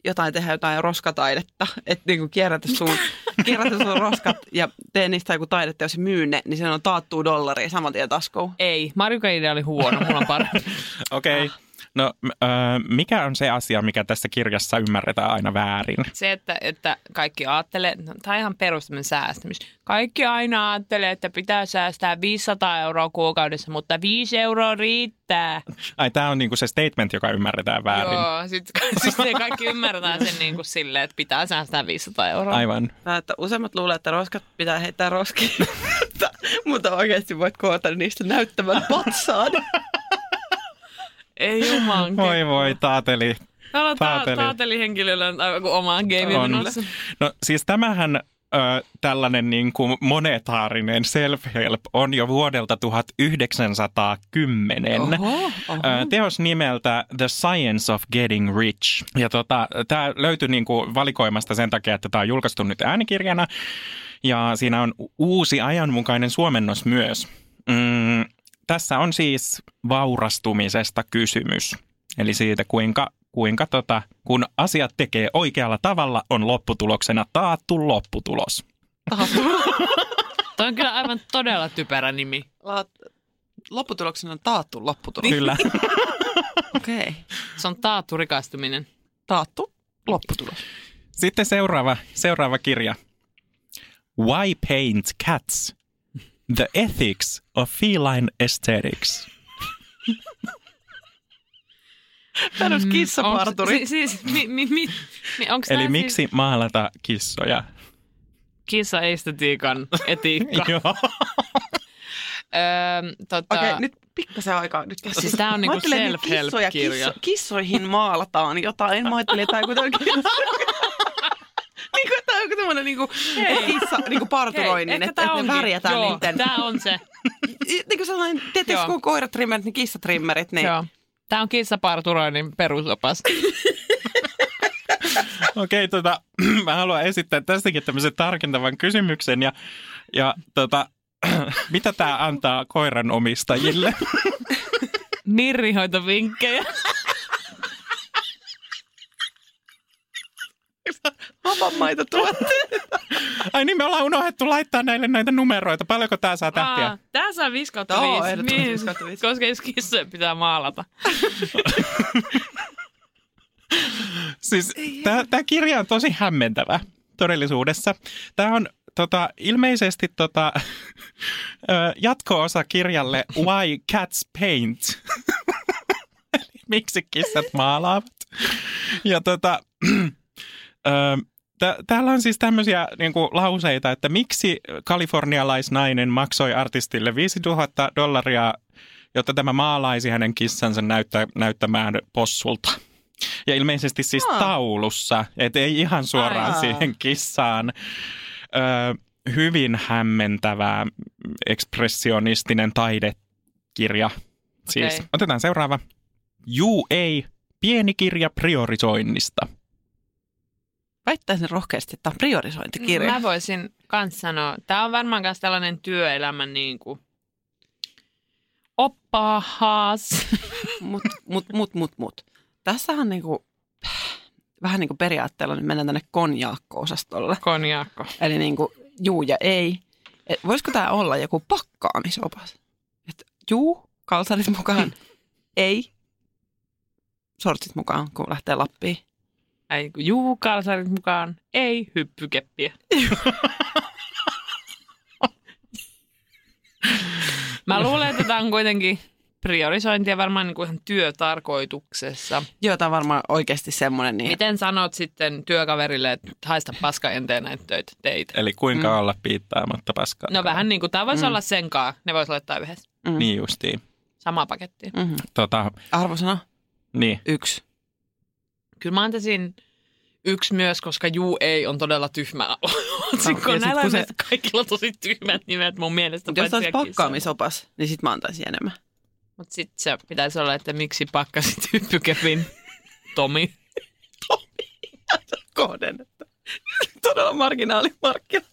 jotain tehdä jotain roskataidetta, että niin kuin kierrätä sun, kierrätä sun roskat ja tee niistä joku taidetta, jos myy ne, niin se on taattuu dollaria saman tien taskuun. Ei, Marjukan idea oli huono, mulla on parempi. Okei. Okay. No, m- ö, mikä on se asia, mikä tässä kirjassa ymmärretään aina väärin? Se, että, että kaikki ajattelee, no, tämä on ihan perustaminen säästämys. Kaikki aina ajattelee, että pitää säästää 500 euroa kuukaudessa, mutta 5 euroa riittää. Ai, tämä on niinku se statement, joka ymmärretään väärin. Joo, sit, siis ne kaikki ymmärtää sen niin kuin silleen, että pitää säästää 500 euroa. Aivan. Mä, että useimmat luulee, että roskat pitää heittää roskiin, mutta, mutta oikeasti voit koota niistä näyttävän patsaan. Ei juman. Voi voi, taateli. Täällä taateli. taatelihenkilöllä on aivan kuin oma game. No siis tämähän ö, tällainen niin kuin monetaarinen self-help on jo vuodelta 1910. Oho, oho. Ö, Teos nimeltä The Science of Getting Rich. Ja tota, tämä löytyi niin kuin valikoimasta sen takia, että tämä on julkaistu nyt äänikirjana. Ja siinä on uusi ajanmukainen suomennos myös. Mm, tässä on siis vaurastumisesta kysymys. Eli siitä, kuinka, kuinka tota, kun asiat tekee oikealla tavalla, on lopputuloksena taattu lopputulos. Toi on kyllä aivan todella typerä nimi. Laat- Lopputuloksena on taattu lopputulos. Kyllä. Okei. Okay. Se on taattu rikastuminen. Taattu lopputulos. Sitten seuraava, seuraava kirja. Why Paint Cats? The Ethics of Feline Aesthetics. Perus kissaparturi. Onks, si, siis, mi, mi, mi, mi, onks Eli miksi Siis maalata kissoja? kissaestetiikan etiikka? Joo. öö, tota, Okei, nyt pikkasen aikaa. Nyt käsissä. Siis tää on niinku self-help-kirja. kisso, kissoihin maalataan jotain. Mä ajattelin, että tämä on joku niin kuin, tämä on joku tämmöinen niin kuin, kissa niin kuin parturoinnin, että, että ne värjätään Joo, niiden. Tää on se. Niin kuin sellainen, Joo. kun koiratrimmerit, niin kissatrimmerit, niin Joo. Tää on kissaparturoinnin perusopas. Okei, tota, mä haluan esittää tästäkin tämmöisen tarkentavan kysymyksen. Ja, ja tota, mitä tämä antaa koiran omistajille? Nirrihoitovinkkejä. hapanmaita tuotteet. Ai niin, me ollaan unohdettu laittaa näille näitä numeroita. Paljonko tämä saa tähtiä? Aa, Tää saa 5 kautta Joo, 5. ehdottomasti viisi kautta viisi. Koska jos kissoja pitää maalata. Siis tämä kirja on tosi hämmentävä todellisuudessa. Tämä on tota, ilmeisesti tota, jatko-osa kirjalle Why Cats Paint. Eli miksi kissat maalaavat. Ja tota, ö, tä- täällä on siis tämmöisiä niinku, lauseita, että miksi kalifornialaisnainen maksoi artistille 5000 dollaria, jotta tämä maalaisi hänen kissansa näyttä, näyttämään possulta. Ja ilmeisesti siis Aa. taulussa, et ei ihan suoraan Ai. siihen kissaan. Ö, hyvin hämmentävä ekspressionistinen taide kirja. Siis Okei. otetaan seuraava. Juu ei, pieni kirja priorisoinnista. Väittäisin rohkeasti, että tämä on priorisointikirja. Mä voisin kans sanoa, tämä on varmaan myös tällainen työelämän niin kuin oppaahas. Mut, mut, mut, mut, mut. Tässähän niinku, vähän niin kuin periaatteella nyt mennään tänne konjaakko-osastolle. Konjakko. Eli niinku juu ja ei. Et voisiko tämä olla joku pakkaamisopas? Et juu, kalsarit mukaan, ei, sortsit mukaan, kun lähtee Lappiin. Ei, kun juu, kalsarit mukaan, ei hyppykeppiä. Mä luulen, että tämä on kuitenkin priorisointia varmaan niin kuin ihan työtarkoituksessa. Joo, tämä on varmaan oikeasti semmoinen. Niin, Miten sanot sitten työkaverille, että haista paska, en tee näitä töitä, teitä? Eli kuinka mm. olla piittaamatta paskaa. No vähän niin kuin, tämä voisi Mm. olla senkaan. Ne voisi laittaa yhdessä. mm, Niin justiin. Samaa pakettia. mm-hmm. Tota, Arvosana niin. yksi. Kyllä mä antaisin yksi myös, koska juu ei on todella tyhmä otsikko. No, sit Näillä on se- kaikilla tosi tyhmät nimet mun mielestä. Mut jos olisi pakkaamisopas, niin sit mä antaisin enemmän. Mutta sitten se pitäisi olla, että miksi pakkasit hyppykepin Tomi. Kohdennetta. Todella marginaalimarkkina.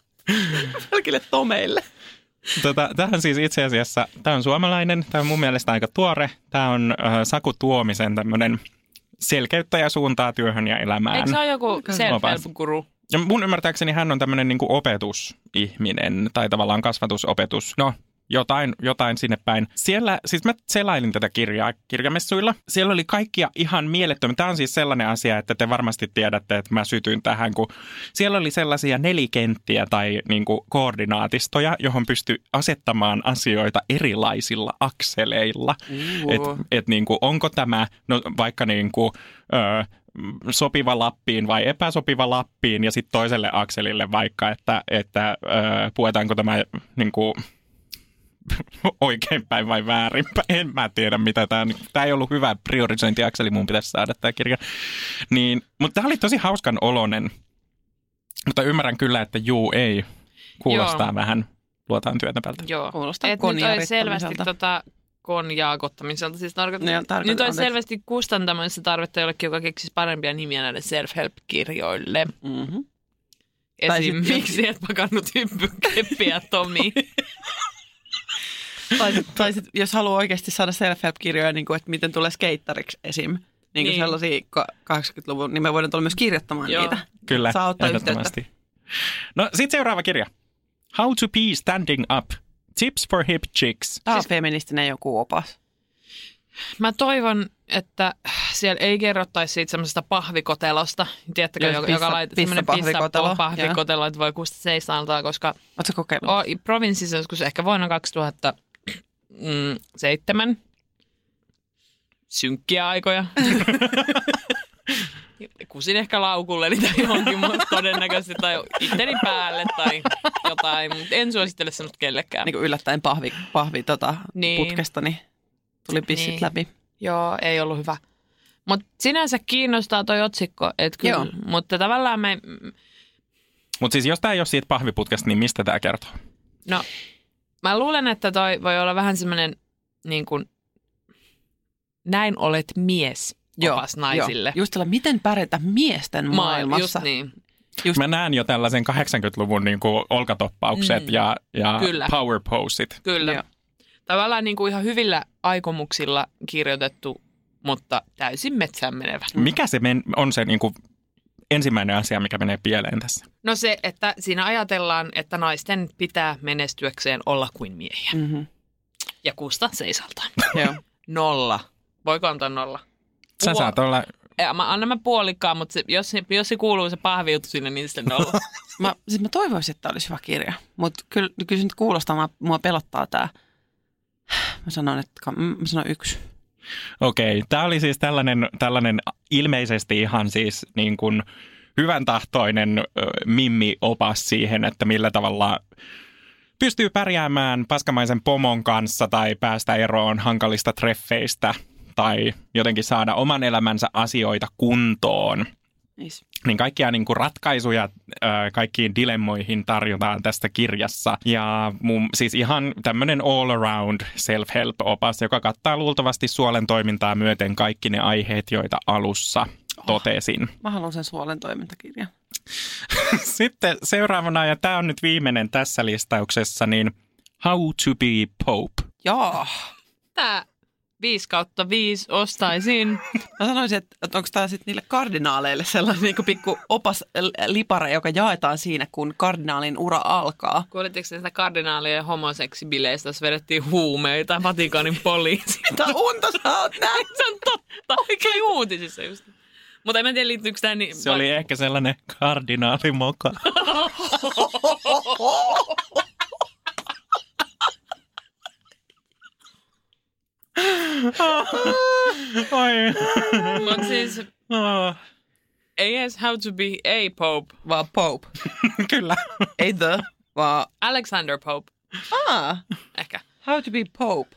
Pelkille tomeille. Tota, tämähän siis itse asiassa, tämä on suomalainen, tämä on mun mielestä aika tuore. Tämä on äh, Saku Tuomisen tämmöinen selkeyttäjä suuntaa työhön ja elämään. Eikö se ole joku self-help-guru? Ja mun ymmärtääkseni hän on tämmöinen niin opetusihminen tai tavallaan kasvatusopetus. No, jotain, jotain sinne päin. Siellä, siis mä selailin tätä kirjaa kirjamessuilla. Siellä oli kaikkia ihan mielettömiä. Tämä on siis sellainen asia, että te varmasti tiedätte, että mä sytyin tähän, kun siellä oli sellaisia nelikenttiä tai niin kuin koordinaatistoja, johon pystyi asettamaan asioita erilaisilla akseleilla. Että et niin kuin, onko tämä no, vaikka niin kuin, ö, sopiva lappiin vai epäsopiva lappiin ja sitten toiselle akselille vaikka, että, että ö, puetaanko tämä niin kuin, oikeinpäin vai väärinpäin. En mä tiedä, mitä tämä on. Tämä ei ollut hyvä priorisointiakseli, mun pitäisi saada tämä kirja. Niin, mutta tämä oli tosi hauskan olonen. Mutta ymmärrän kyllä, että juu ei kuulostaa Joo. vähän luotaan työtäpältä. Joo. Kuulostaa Et nyt oli selvästi tota konjaakottamiselta. Siis tarkoitan, Niin, nyt tarkoitan, olisi anteeksi. selvästi kustantamassa tarvetta jollekin, joka keksisi parempia nimiä näille self-help-kirjoille. Mm-hmm. Tai Esim. sit- miksi et pakannut hyppykeppiä, Tomi? Tai, sit, tai sit, jos haluaa oikeasti saada self-help-kirjoja, niin kuin, että miten tulee skeittariksi esim. Niin kuin Niin. sellaisia ka- 80-luvun, niin me voidaan tulla myös kirjoittamaan Joo. niitä. Kyllä, Saa ottaa yhteyttä. ehdottomasti. No sitten seuraava kirja. How to be standing up. Tips for hip chicks. Tämä on Siis- feministinen joku opas. Mä toivon, että siellä ei kerrottaisi siitä semmoisesta pahvikotelosta. Tiedättekö, Joo, joka, pissa- joka laittaa semmoinen pissapahvikotelo, pahvikotelo, että voi kusta seisaltaa, koska Oletko kokeillut? o, provinssissa joskus ehkä vuonna 2007 synkkiä aikoja. Kusin ehkä laukulle tai johonkin muuta todennäköisesti tai itteni päälle tai jotain, mutta en suosittele sanot kellekään. Niin kuin yllättäen pahvi, pahvi tota, Niin. putkesta, niin tuli pissit Niin. läpi. Joo, ei ollut hyvä. Mutta sinänsä kiinnostaa toi otsikko, että kyllä, Joo. mutta tavallaan me, Mutta siis jos tämä ei ole siitä pahviputkesta, niin mistä tämä kertoo? no mä luulen, että toi voi olla vähän semmoinen niin kuin, näin olet mies opas naisille. Joo. Just tällä, miten pärjätä miesten Ma- maailmassa. Just niin. Just- Mä näen jo tällaisen 80-luvun niin kuin olkatoppaukset Mm. ja, ja Kyllä. power posit. Kyllä. Joo. Tavallaan niin kuin ihan hyvillä aikomuksilla kirjoitettu, mutta täysin metsään menevä. Mikä se men- on se niin kuin ensimmäinen asia, mikä menee pieleen tässä? No se, että siinä ajatellaan, että naisten pitää menestyäkseen olla kuin miehiä. Mm-hmm. Ja kusta seisaltaa. Joo. Nolla. Voiko antaa nolla? Sä Puol- saat olla, Ja mä annan mä puolikkaan, mutta se, jos, se- jos se kuuluu se pahvijuttu sinne, niin sitten nolla. Mä, siis mä toivoisin, että tämä olisi hyvä kirja, mutta kyllä, kyllä se nyt kuulostaa, mä, mua pelottaa tämä. Mä sanon, että mä sanon yksi. Okei, tämä oli siis tällainen, tällainen ilmeisesti ihan siis niin kuin hyvän tahtoinen mimmi-opas siihen, että millä tavalla pystyy pärjäämään paskamaisen pomon kanssa tai päästä eroon hankalista treffeistä tai jotenkin saada oman elämänsä asioita kuntoon. Nice. Niin kaikkia niin kuin ratkaisuja ää, kaikkiin dilemmoihin tarjotaan tästä kirjassa. Ja mun, siis ihan tämmöinen all around self-help-opas, joka kattaa luultavasti suolen toimintaa myöten kaikki ne aiheet, joita alussa totesin. Mä haluan sen suolen toimintakirjan. Sitten seuraavana, ja tämä on nyt viimeinen tässä listauksessa, niin How to be Pope. Joo. Tää 5 kautta 5 ostaisin. Mä sanoisin, että, että onko tämä sitten niille kardinaaleille sellainen niin pikku opas lipare, joka jaetaan siinä, kun kardinaalin ura alkaa. Kuulitteko sitä kardinaalien homoseksibileistä, jos vedettiin huumeita Vatikanin poliisi? Mitä unta sä oot näin? Se on totta. Oli uutisissa just. Mutta en tiedä, liittyykö tämä niin... Se oli ehkä sellainen kardinaalimoka. Mutta siis Oh. ei edes how to be a pope. Vaan Pope. Kyllä. Ei the, vaan Alexander Pope. ah, Ehkä. how to be Pope.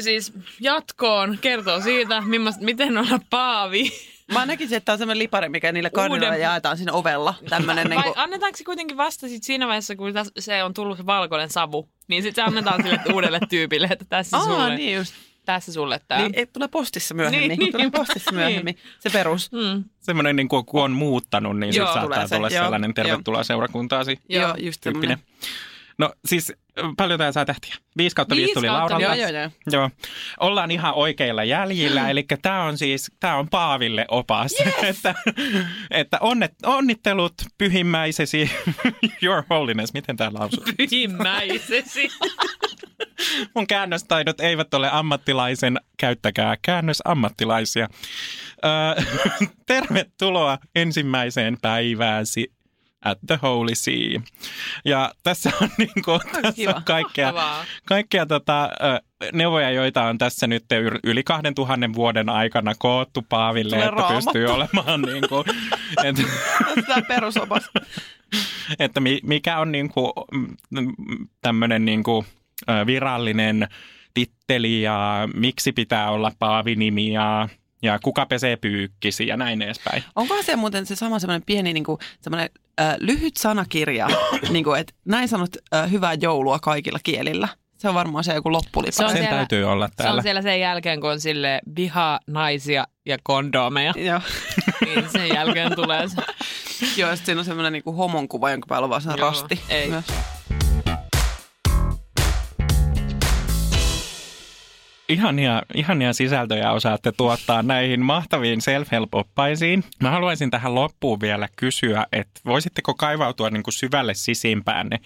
Siis jatkoon kertoo siitä, millaista, miten olla paavi. Mä näkisin, että tämä on sellainen lipari, mikä niille kardinaaleille Uuden- jaetaan siinä ovella. Tämmönen niin Vai kuin, annetaanko se kuitenkin vasta sit siinä vaiheessa, kun täs- se on tullut se valkoinen savu, niin sitten se annetaan sille uudelle tyypille, että tässä Aa, sulle, niin just. Tässä sulle tämä. Niin, ei, tulee postissa myöhemmin. Niin, Niin, tulee niin. postissa myöhemmin. Se perus. Mm. Semmoinen, niin kuin, kun on muuttanut, niin Joo, tulee saattaa se, tulla joo, sellainen joo. tervetuloa seurakuntaasi Joo, Joo, just tyyppinen. semmoinen. No siis paljon tämä saa tähtiä? 5 kautta 5 Viisi tuli kautta Lauralta. Joo, joo, joo. Joo. Ollaan ihan oikeilla jäljillä, eli tämä on siis, tämä on Paaville opas, yes! että, että onnet, onnittelut pyhimmäisesi, your holiness, miten tämä lausuu? Pyhimmäisesi. Mun käännöstaidot eivät ole ammattilaisen, käyttäkää käännösammattilaisia. Öö, tervetuloa ensimmäiseen päivääsi at the Holy Sea. Ja tässä on, niin kuin, tässä kiva. on kaikkea, kaikkea tota, neuvoja, joita on tässä nyt yl- yli 2000 vuoden aikana koottu Paaville, Tulee että raamattu. pystyy olemaan niin kuin, että, perusopas. että mi- mikä on niin kuin, tämmöinen niin kuin, virallinen titteli ja miksi pitää olla paavinimi ja, ja kuka pesee pyykkisi ja näin edespäin. Onko se muuten se sama semmoinen pieni niin kuin, semmoinen, äh, lyhyt sanakirja, niin kuin, että näin sanot äh, hyvää joulua kaikilla kielillä? Se on varmaan se joku loppulipa. Se on Sen siellä- täytyy olla Se täällä. on siellä sen jälkeen, kun on sille viha naisia ja kondomeja. Joo. niin sen jälkeen tulee se. Joo, ja sitten siinä on semmoinen niin homon kuva, jonka päällä on vaan se rasti. ei. Myös. Ihania, ihania sisältöjä osaatte tuottaa näihin mahtaviin self-help-oppaisiin. Mä haluaisin tähän loppuun vielä kysyä, että voisitteko kaivautua niin kuin syvälle sisimpäänne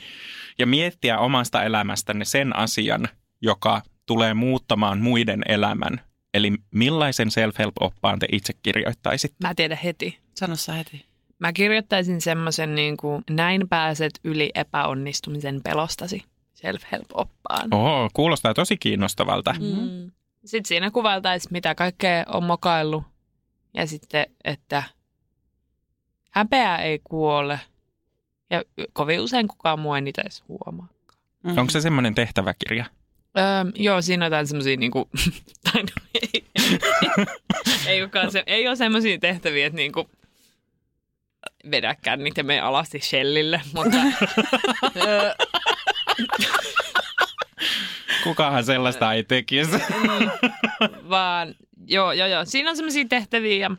ja miettiä omasta elämästänne sen asian, joka tulee muuttamaan muiden elämän. Eli millaisen self-help-oppaan te itse kirjoittaisitte? Mä tiedän heti. Sano sä heti. Mä kirjoittaisin semmoisen niin kuin, näin pääset yli epäonnistumisen pelostasi self-help-oppaan. Oho, kuulostaa tosi kiinnostavalta. Mm. Sitten siinä kuvailtaisiin, mitä kaikkea on mokaillut. Ja sitten, että häpeä ei kuole. Ja kovin usein kukaan muu ei niitä edes huomaa. Mm. Onko se semmoinen tehtäväkirja? Öö, joo, siinä on jotain semmoisia, niinku, tai no, ei, ei, olekaan se, ei ole semmoisia tehtäviä, että niinku, vedä kännit ja mene alasti shellille, mutta öö, Kukahan sellaista ei tekisi? vaan joo, joo, joo. Siinä on semmoisia tehtäviä ja,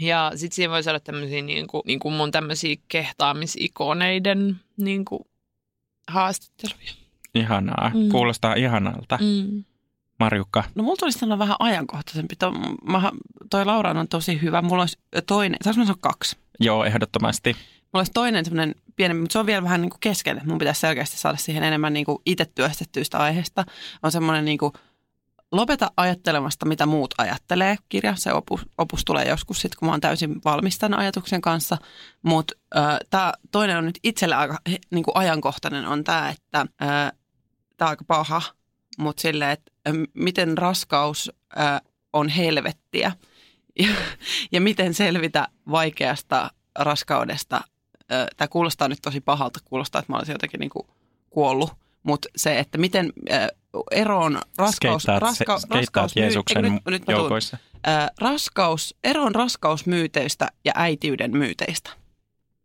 ja sitten siinä voisi olla tämmöisiä niinku, niinku mun tämmöisiä kehtaamisikoneiden niinku, haastatteluja. Ihanaa. Mm. Kuulostaa ihanalta. Mm. Marjukka, No mulla tulisi sanoa vähän ajankohtaisempi. To, mä, toi Laura on tosi hyvä. Mulla olisi toinen, saanko mä sanoa kaksi? joo, ehdottomasti. Mulla olisi toinen semmoinen pieni, mutta se on vielä vähän niin kuin kesken. Mun pitäisi selkeästi saada siihen enemmän niin kuin itse työstettyistä aiheesta. On semmoinen niin kuin, lopeta ajattelemasta, mitä muut ajattelee kirja. Se opus, opus tulee joskus sitten, kun mä oon täysin valmis tämän ajatuksen kanssa. Mutta tämä toinen on nyt itselle aika niin kuin ajankohtainen on tämä, että tämä on aika paha, mutta silleen, että ö, miten raskaus ö, on helvettiä ja, ja miten selvitä vaikeasta raskaudesta. Tämä kuulostaa nyt tosi pahalta, kuulostaa, että mä olisin jotenkin niin kuin kuollut, mutta se, että miten ö, eroon raskaus, Skeittaat, raska, se, raskausmy- Jeesuksen Eikö nyt, nyt joukoissa. Ää, raskaus, eroon raskausmyyteistä ja äitiyden myyteistä.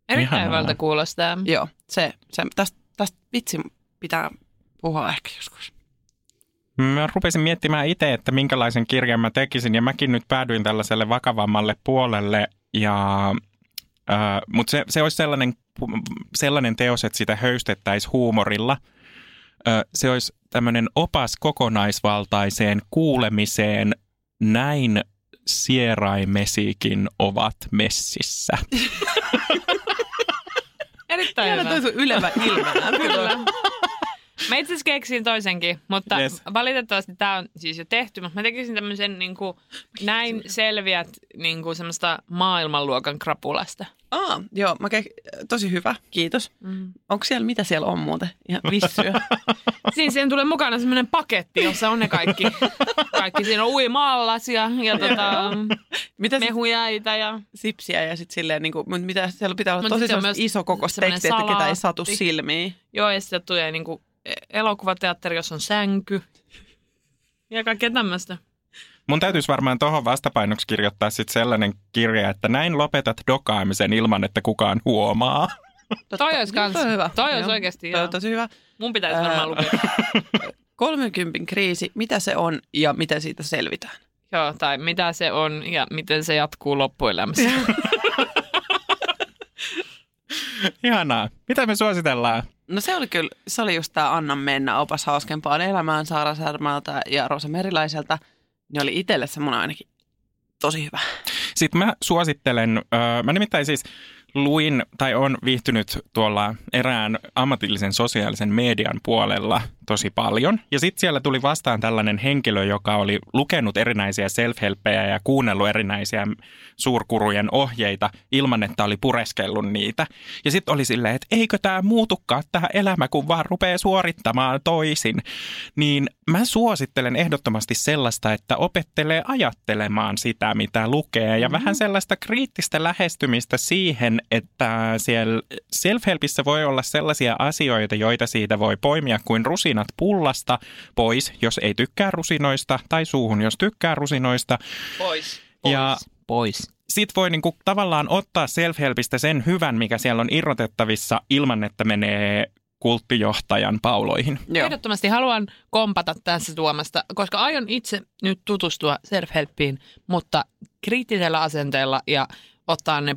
Erittäin hyvältä kuulostaa. Joo, se, se tästä, tästä vitsi pitää puhua ehkä joskus. Mä rupesin miettimään itse, että minkälaisen kirjan mä tekisin, ja mäkin nyt päädyin tällaiselle vakavammalle puolelle, ja, äh, mutta se, se olisi sellainen, sellainen teos, että sitä höystettäisiin huumorilla. Äh, se olisi tämmöinen opas kokonaisvaltaiseen kuulemiseen, näin sieraimesikin ovat messissä. Erittäin hyvä. toi ylevä ilmenä. Kyllä. Mä itse asiassa keksin toisenkin, mutta Yes. yes. valitettavasti tämä on siis jo tehty, mutta mä tekisin tämmöisen niin kuin, näin selviät niin kuin semmoista maailmanluokan krapulasta. Aa, joo, mä ke- tosi hyvä, kiitos. Mm. Onko siellä, mitä siellä on muuten? Ihan vissyä. Siinä siihen tulee mukana semmoinen paketti, jossa on ne kaikki. kaikki. Siinä on uima-allas ja, ja tota, mitä sit, mehujäitä ja sipsiä ja sitten silleen, niin kuin, mitä siellä pitää olla Mut tosi myös iso koko teksti, että ketä ei satu silmiin. joo, ja sitten tulee niin kuin elokuvateatteri, jossa on sänky. Ja kaikkea tämmöistä. Mun täytyisi varmaan tuohon vastapainoksi kirjoittaa sitten sellainen kirja, että näin lopetat dokaamisen ilman, että kukaan huomaa. Toi olisi kans. Toi on hyvä. Toi olisi Joo. oikeasti, Toi tosi hyvä. Mun pitäisi Ää, varmaan lukea. 30 kriisi, mitä se on ja miten siitä selvitään? Joo, tai mitä se on ja miten se jatkuu loppuelämässä. Ihanaa. Mitä me suositellaan? No se oli kyllä, se oli just tämä Anna mennä opas hauskempaan elämään Saara Särmältä ja Rosa Meriläiseltä. Ne oli itselle semmoinen ainakin tosi hyvä. Sitten mä suosittelen, mä nimittäin siis luin tai on viihtynyt tuolla erään ammatillisen sosiaalisen median puolella tosi paljon. Ja sitten siellä tuli vastaan tällainen henkilö, joka oli lukenut erinäisiä self-helppejä ja kuunnellut erinäisiä suurkurujen ohjeita ilman, että oli pureskellut niitä. Ja sitten oli silleen, että eikö tämä muutukaan tämä elämä, kun vaan rupeaa suorittamaan toisin. Niin mä suosittelen ehdottomasti sellaista, että opettelee ajattelemaan sitä, mitä lukee. Ja vähän sellaista kriittistä lähestymistä siihen, että siellä self-helpissä voi olla sellaisia asioita, joita siitä voi poimia kuin rusinat pullasta pois, jos ei tykkää rusinoista, tai suuhun, jos tykkää rusinoista. Pois. Ja Pois. sit voi niinku tavallaan ottaa self-helpistä sen hyvän, mikä siellä on irrotettavissa ilman, että menee kulttijohtajan pauloihin. Joo. Ehdottomasti haluan kompata tässä Tuomasta, koska aion itse nyt tutustua self-helppiin, mutta kriittisellä asenteella ja ottaa ne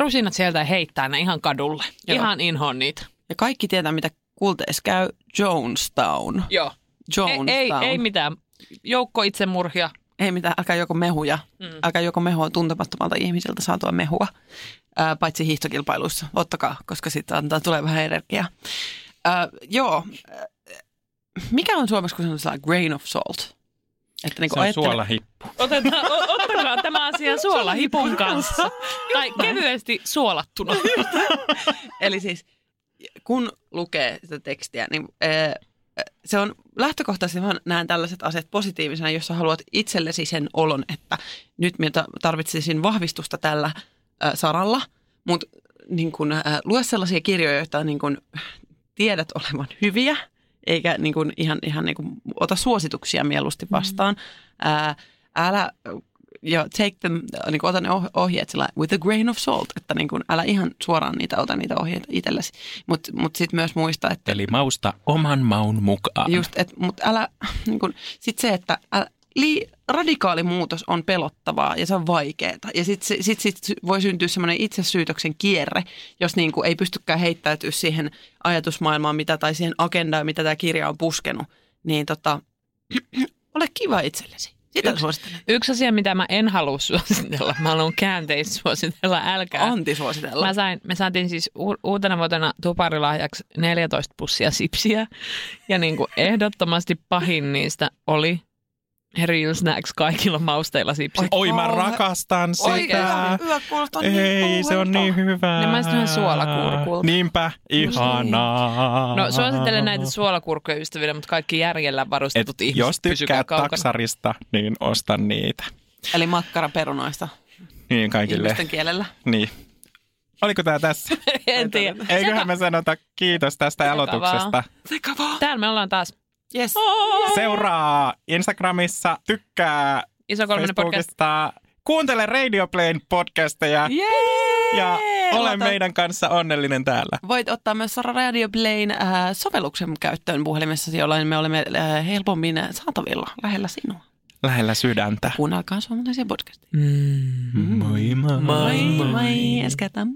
rusinat sieltä ja heittää ne ihan kadulle. Joo. Ihan inhoon niitä. Ja kaikki tietää, mitä kulteissa käy Jonestown. Joo. Ei, Jonestown. ei, ei mitään. Joukko itsemurhia. ei mitään, älkää joko mehuja. Mm. Älkää joko mehua tuntemattomalta ihmisiltä saatua mehua. Ää, paitsi hiihtokilpailuissa. Ottakaa, koska sitten antaa tulee vähän energiaa. Ää, joo. Mikä on suomeksi, kun sanotaan grain of salt? Että niin Se on suolahippu. Otetaan, o, ottakaa tämä asia suolahipun kanssa. Tai kevyesti suolattuna. Eli siis kun lukee sitä tekstiä, niin ää, se on lähtökohtaisesti vaan näen tällaiset asiat positiivisena, jos sä haluat itsellesi sen olon, että nyt minä tarvitsisin vahvistusta tällä ää, saralla, mutta niin kun, ää, lue sellaisia kirjoja, joita niin kun, tiedät olevan hyviä, eikä niin kun, ihan, ihan niin kun, ota suosituksia mieluusti vastaan. Ää, älä ja take them, niin kuin, ota ne oh- ohjeet sillä with a grain of salt, että niin kuin, älä ihan suoraan niitä ota niitä ohjeita itsellesi. Mutta mut sitten myös muista, että Eli mausta oman maun mukaan. just, et, mut älä, niin kuin, sit se, että älä, li, radikaali muutos on pelottavaa ja se on vaikeaa. Ja sitten sit, sit voi syntyä semmoinen itsesyytöksen kierre, jos niin kuin ei pystykään heittäytyä siihen ajatusmaailmaan mitä, tai siihen agendaan, mitä tämä kirja on puskenut. Niin tota, ole kiva itsellesi. Sitä Yksi- suosittelen. Yksi asia, mitä mä en halua suositella, mä haluan käänteistä suositella, älkää. Antisuositella. Mä sain, me saatiin siis u- uutena vuotena tuparilahjaksi 14 pussia sipsiä. Ja niin kuin ehdottomasti pahin niistä oli Real Snacks kaikilla mausteilla sipsit. Oi, mä rakastan sitä. Oikein hyvä, kuulostaa niin Ei, se on niin hyvä. Ne maistuu ihan suolakurkulta. Niinpä, ihanaa. No suosittelen näitä suolakurkkuja ystäville, mutta kaikki järjellä Et varustetut ihmiset jos tykkää taksarista, niin osta niitä. Eli makkaraperunoista Niin kaikille. ihmisten kielellä. Niin. Oliko tämä tässä? en tiedä. Eiköhän me sanota kiitos tästä Sekavaa. aloituksesta. Sekavaa. Täällä me ollaan taas Yes. Seuraa Instagramissa, tykkää Iso kolmonen podcast. Facebookista, kuuntele Radio Playn podcasteja Jee! ja ole Lata- meidän kanssa onnellinen täällä. Voit ottaa myös Radio Playn äh, sovelluksen käyttöön puhelimessa, jolloin me olemme äh, helpommin saatavilla lähellä sinua. Lähellä sydäntä. Kuunnelkaa suomalaisia podcasteja. Moi moi. Moi moi. Eskätään.